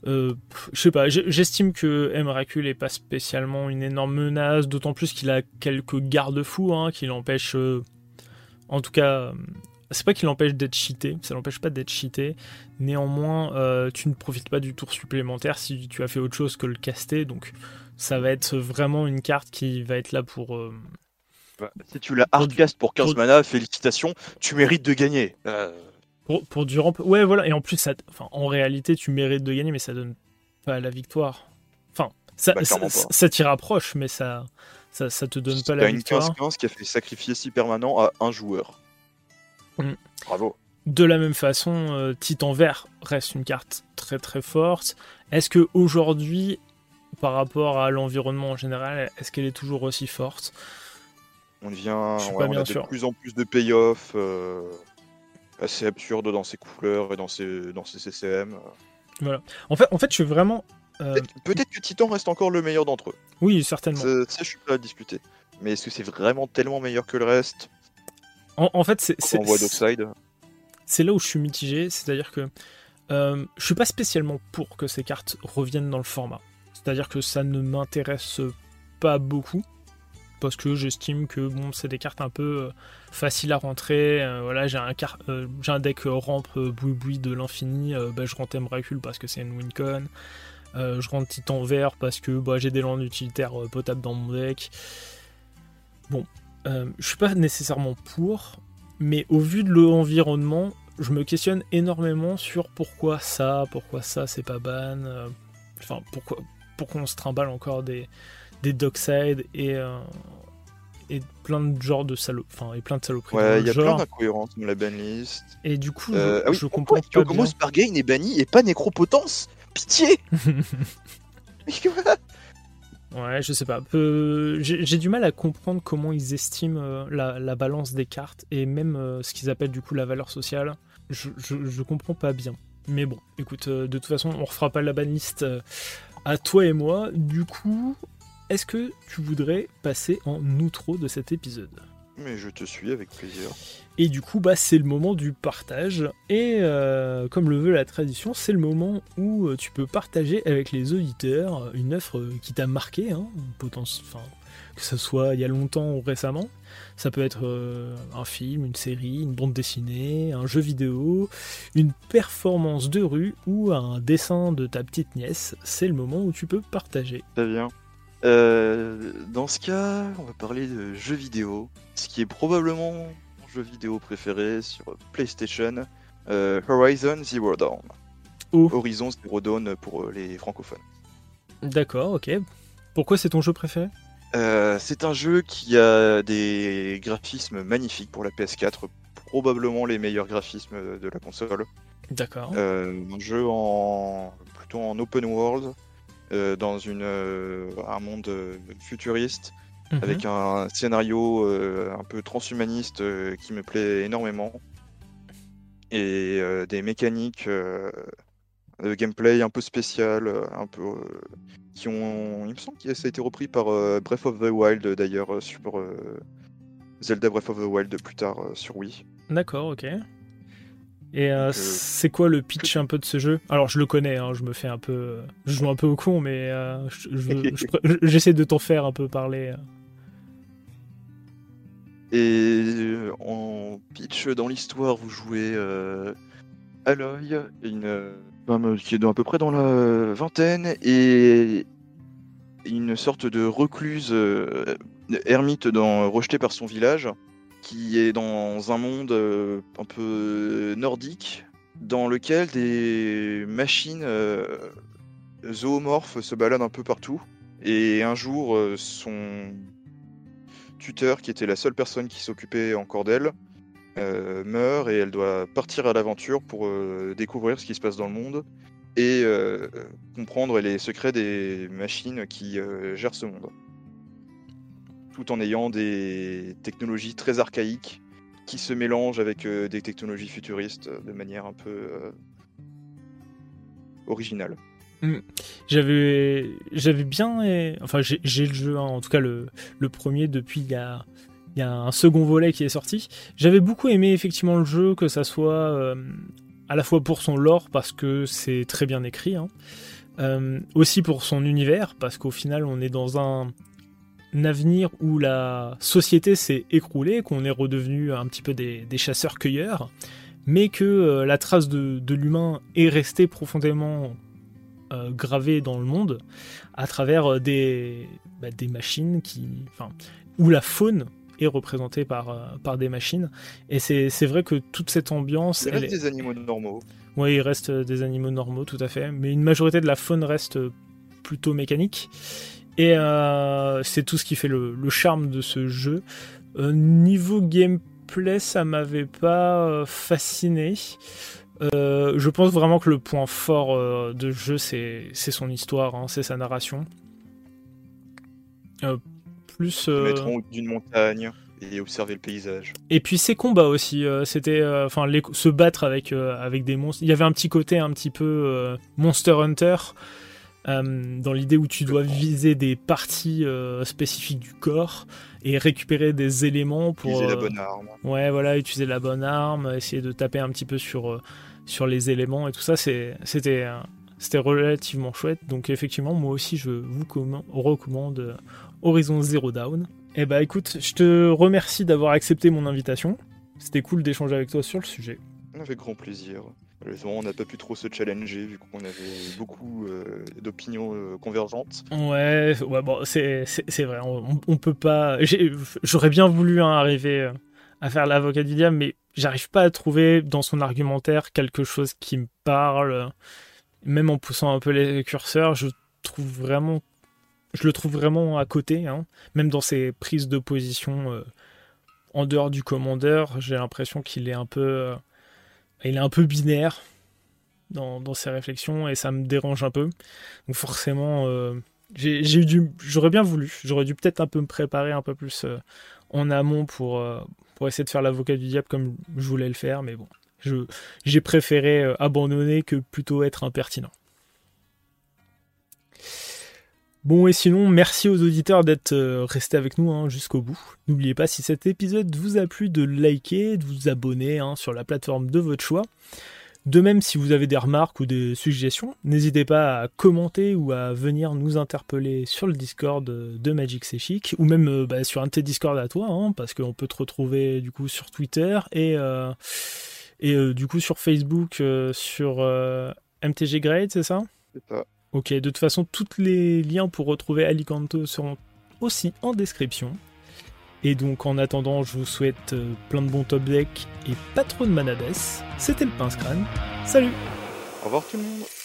Speaker 1: Euh, je sais pas, j'estime que Emrakul est pas spécialement une énorme menace, d'autant plus qu'il a quelques garde-fous hein, qui l'empêchent. Euh, en tout cas, c'est pas qu'il l'empêche d'être cheaté, ça l'empêche pas d'être cheaté. Néanmoins, tu ne profites pas du tour supplémentaire si tu as fait autre chose que le caster, donc ça va être vraiment une carte qui va être là pour
Speaker 2: si tu l'as hardcast pour 15 mana, félicitations, tu mérites de gagner. Euh.
Speaker 1: Pour, du ramp, ouais, voilà, et en plus, ça, en réalité, tu mérites de gagner, mais ça donne pas la victoire. Enfin, ça, bah, ça, t'y rapproche, mais ça, ça, te donne pas la victoire.
Speaker 2: une 15-15 qui a fait sacrifier si permanent à un joueur. Mm. Bravo.
Speaker 1: De la même façon, euh, Titan Vert reste une carte très très forte. Est-ce que aujourd'hui, par rapport à l'environnement en général, est-ce qu'elle est toujours aussi forte?
Speaker 2: On devient, on a de plus en plus de payoff euh, assez absurdes dans ses couleurs et dans ses, dans ses CCM.
Speaker 1: Voilà. En fait, en fait, je suis vraiment. Euh,
Speaker 2: peut-être que Titan reste encore le meilleur d'entre eux.
Speaker 1: Oui, certainement.
Speaker 2: Ça, je suis pas à discuter. Mais est-ce que c'est vraiment tellement meilleur que le reste?
Speaker 1: En, fait, c'est. C'est là où je suis mitigé, c'est-à-dire que euh, je suis pas spécialement pour que ces cartes reviennent dans le format. C'est-à-dire que ça ne m'intéresse pas beaucoup parce que j'estime que bon, c'est des cartes un peu euh, faciles à rentrer. Euh, voilà, j'ai un, euh, j'ai un deck rampe boui boui de l'infini, bah, je rentre Emrakul parce que c'est une wincon. je rentre Titan vert parce que bah, j'ai des landes utilitaires potables dans mon deck. Bon, je suis pas nécessairement pour, mais au vu de l'environnement, je me questionne énormément sur pourquoi ça, pourquoi ça c'est pas ban. Enfin, pourquoi, pourquoi on se trimballe encore des, des Dockside et, euh, et plein de genres de salauds, enfin et plein de saloperies.
Speaker 2: Ouais, il y a plein d'incohérences dans la banlist.
Speaker 1: Et du coup, euh, je, ah oui, comprends pas
Speaker 2: bien. Spargain est banni et pas Nécropotence Pitié
Speaker 1: Ouais, je sais pas. J'ai du mal à comprendre comment ils estiment euh, la, la, balance des cartes et même ce qu'ils appellent du coup la valeur sociale. Je, je, je, comprends pas bien. Mais bon, écoute, de toute façon, on refera pas la banlist à toi et moi. Du coup, est-ce que tu voudrais passer en outro de cet épisode?
Speaker 2: Mais je te suis avec plaisir.
Speaker 1: Et du coup, bah, c'est le moment du partage. Et euh, comme le veut la tradition, c'est le moment où euh, tu peux partager avec les auditeurs une œuvre qui t'a marqué, hein, que ce soit il y a longtemps ou récemment. Ça peut être euh, un film, une série, une bande dessinée, un jeu vidéo, une performance de rue ou un dessin de ta petite nièce. C'est le moment où tu peux partager.
Speaker 2: Très bien. Euh, dans ce cas, on va parler de jeux vidéo, ce qui est probablement mon jeu vidéo préféré sur PlayStation, euh, Horizon Zero Dawn. Horizon Zero Dawn pour euh, les francophones.
Speaker 1: D'accord, ok. Pourquoi c'est ton jeu préféré?
Speaker 2: C'est un jeu qui a des graphismes magnifiques pour la PS4, probablement les meilleurs graphismes de la console.
Speaker 1: D'accord.
Speaker 2: un jeu en plutôt en open world euh, dans une, euh, un monde euh, futuriste, mhm. avec un scénario un peu transhumaniste qui me plaît énormément, et des mécaniques de gameplay un peu spéciales, un peu qui ont, il me semble que ça a été repris par Breath of the Wild d'ailleurs sur Zelda Breath of the Wild plus tard sur Wii.
Speaker 1: D'accord, ok. Et euh, c'est quoi le pitch un peu de ce jeu? Alors je le connais, hein, je me fais un peu, je joue un peu au con, mais euh, j'essaie de t'en faire un peu parler. Euh.
Speaker 2: Et en pitch dans l'histoire, vous jouez Aloy, une femme qui est à peu près dans la vingtaine et une sorte de recluse ermite dans, rejetée par son village qui est dans un monde euh, un peu nordique, dans lequel des machines euh, zoomorphes se baladent un peu partout. Et un jour, euh, son tuteur, qui était la seule personne qui s'occupait encore d'elle, meurt et elle doit partir à l'aventure pour découvrir ce qui se passe dans le monde et comprendre les secrets des machines qui gèrent ce monde. Tout en ayant des technologies très archaïques qui se mélangent avec des technologies futuristes de manière un peu originale.
Speaker 1: Hmm. J'avais, j'avais bien, enfin j'ai le jeu, hein, en tout cas le, le premier depuis il y a, y a un second volet qui est sorti. J'avais beaucoup aimé effectivement le jeu, que ça soit euh, à la fois pour son lore parce que c'est très bien écrit, hein, euh, aussi pour son univers parce qu'au final on est dans un, avenir où la société s'est écroulée, qu'on est redevenu un petit peu des, chasseurs-cueilleurs, mais que euh, la trace de, de l'humain est restée profondément euh, gravé dans le monde à travers euh, des, bah, des machines qui, enfin, où la faune est représentée par, euh, par des machines. Et c'est vrai que toute cette ambiance.
Speaker 2: Il reste des animaux normaux.
Speaker 1: Oui, il reste des animaux normaux, tout à fait. Mais une majorité de la faune reste plutôt mécanique. Et c'est tout ce qui fait le, le charme de ce jeu. niveau gameplay, ça m'avait pas fasciné. Euh, je pense vraiment que le point fort euh, de jeu, c'est son histoire, hein, c'est sa narration. Euh, plus.
Speaker 2: Mettre en haut d'une montagne et observer le paysage.
Speaker 1: Et puis ses combats aussi, c'était enfin se battre avec avec des monstres. Il y avait un petit côté un petit peu Monster Hunter. Dans l'idée où tu dois viser des parties spécifiques du corps et récupérer des éléments pour
Speaker 2: utiliser la bonne arme.
Speaker 1: Ouais, voilà, utiliser la bonne arme, essayer de taper un petit peu sur sur les éléments et tout ça, c'était euh, c'était relativement chouette. Donc effectivement, moi aussi, je vous recommande euh, Horizon Zero Dawn. Eh bah écoute, je te remercie d'avoir accepté mon invitation. C'était cool d'échanger avec toi sur le sujet.
Speaker 2: Avec grand plaisir. Malheureusement, on n'a pas pu trop se challenger vu qu'on avait beaucoup euh, d'opinions convergentes.
Speaker 1: Ouais, ouais bon, c'est vrai, on, peut pas. J'aurais bien voulu hein, arriver à faire l'avocat du diable, mais j'arrive pas à trouver dans son argumentaire quelque chose qui me parle. Même en poussant un peu les curseurs, je trouve vraiment, je le trouve vraiment à côté. Hein. Même dans ses prises de position euh, en dehors du commandeur, j'ai l'impression qu'il est un peu, euh, il est un peu binaire dans, ses réflexions et ça me dérange un peu. Donc forcément, euh, j'aurais bien voulu, j'aurais dû peut-être un peu me préparer un peu plus en amont pour pour essayer de faire l'avocat du diable comme je voulais le faire, mais bon, j'ai préféré euh, abandonner que plutôt être impertinent. Bon et sinon, merci aux auditeurs d'être euh, restés avec nous hein, jusqu'au bout. N'oubliez pas si cet épisode vous a plu de liker, de vous abonner hein, sur la plateforme de votre choix. De même, si vous avez des remarques ou des suggestions, n'hésitez pas à commenter ou à venir nous interpeller sur le Discord de Magic C'est Chic, ou même euh, bah, sur un de tes Discord à toi, hein, parce qu'on peut te retrouver du coup sur Twitter et, euh, et euh, du coup sur Facebook, sur MTG Grade, c'est ça?
Speaker 2: C'est ça.
Speaker 1: Ok, de toute façon, tous les liens pour retrouver Alicanto seront aussi en description. Et donc en attendant, je vous souhaite euh, plein de bons top decks et pas trop de manades. C'était le pince crâne. Salut
Speaker 2: Au revoir tout le monde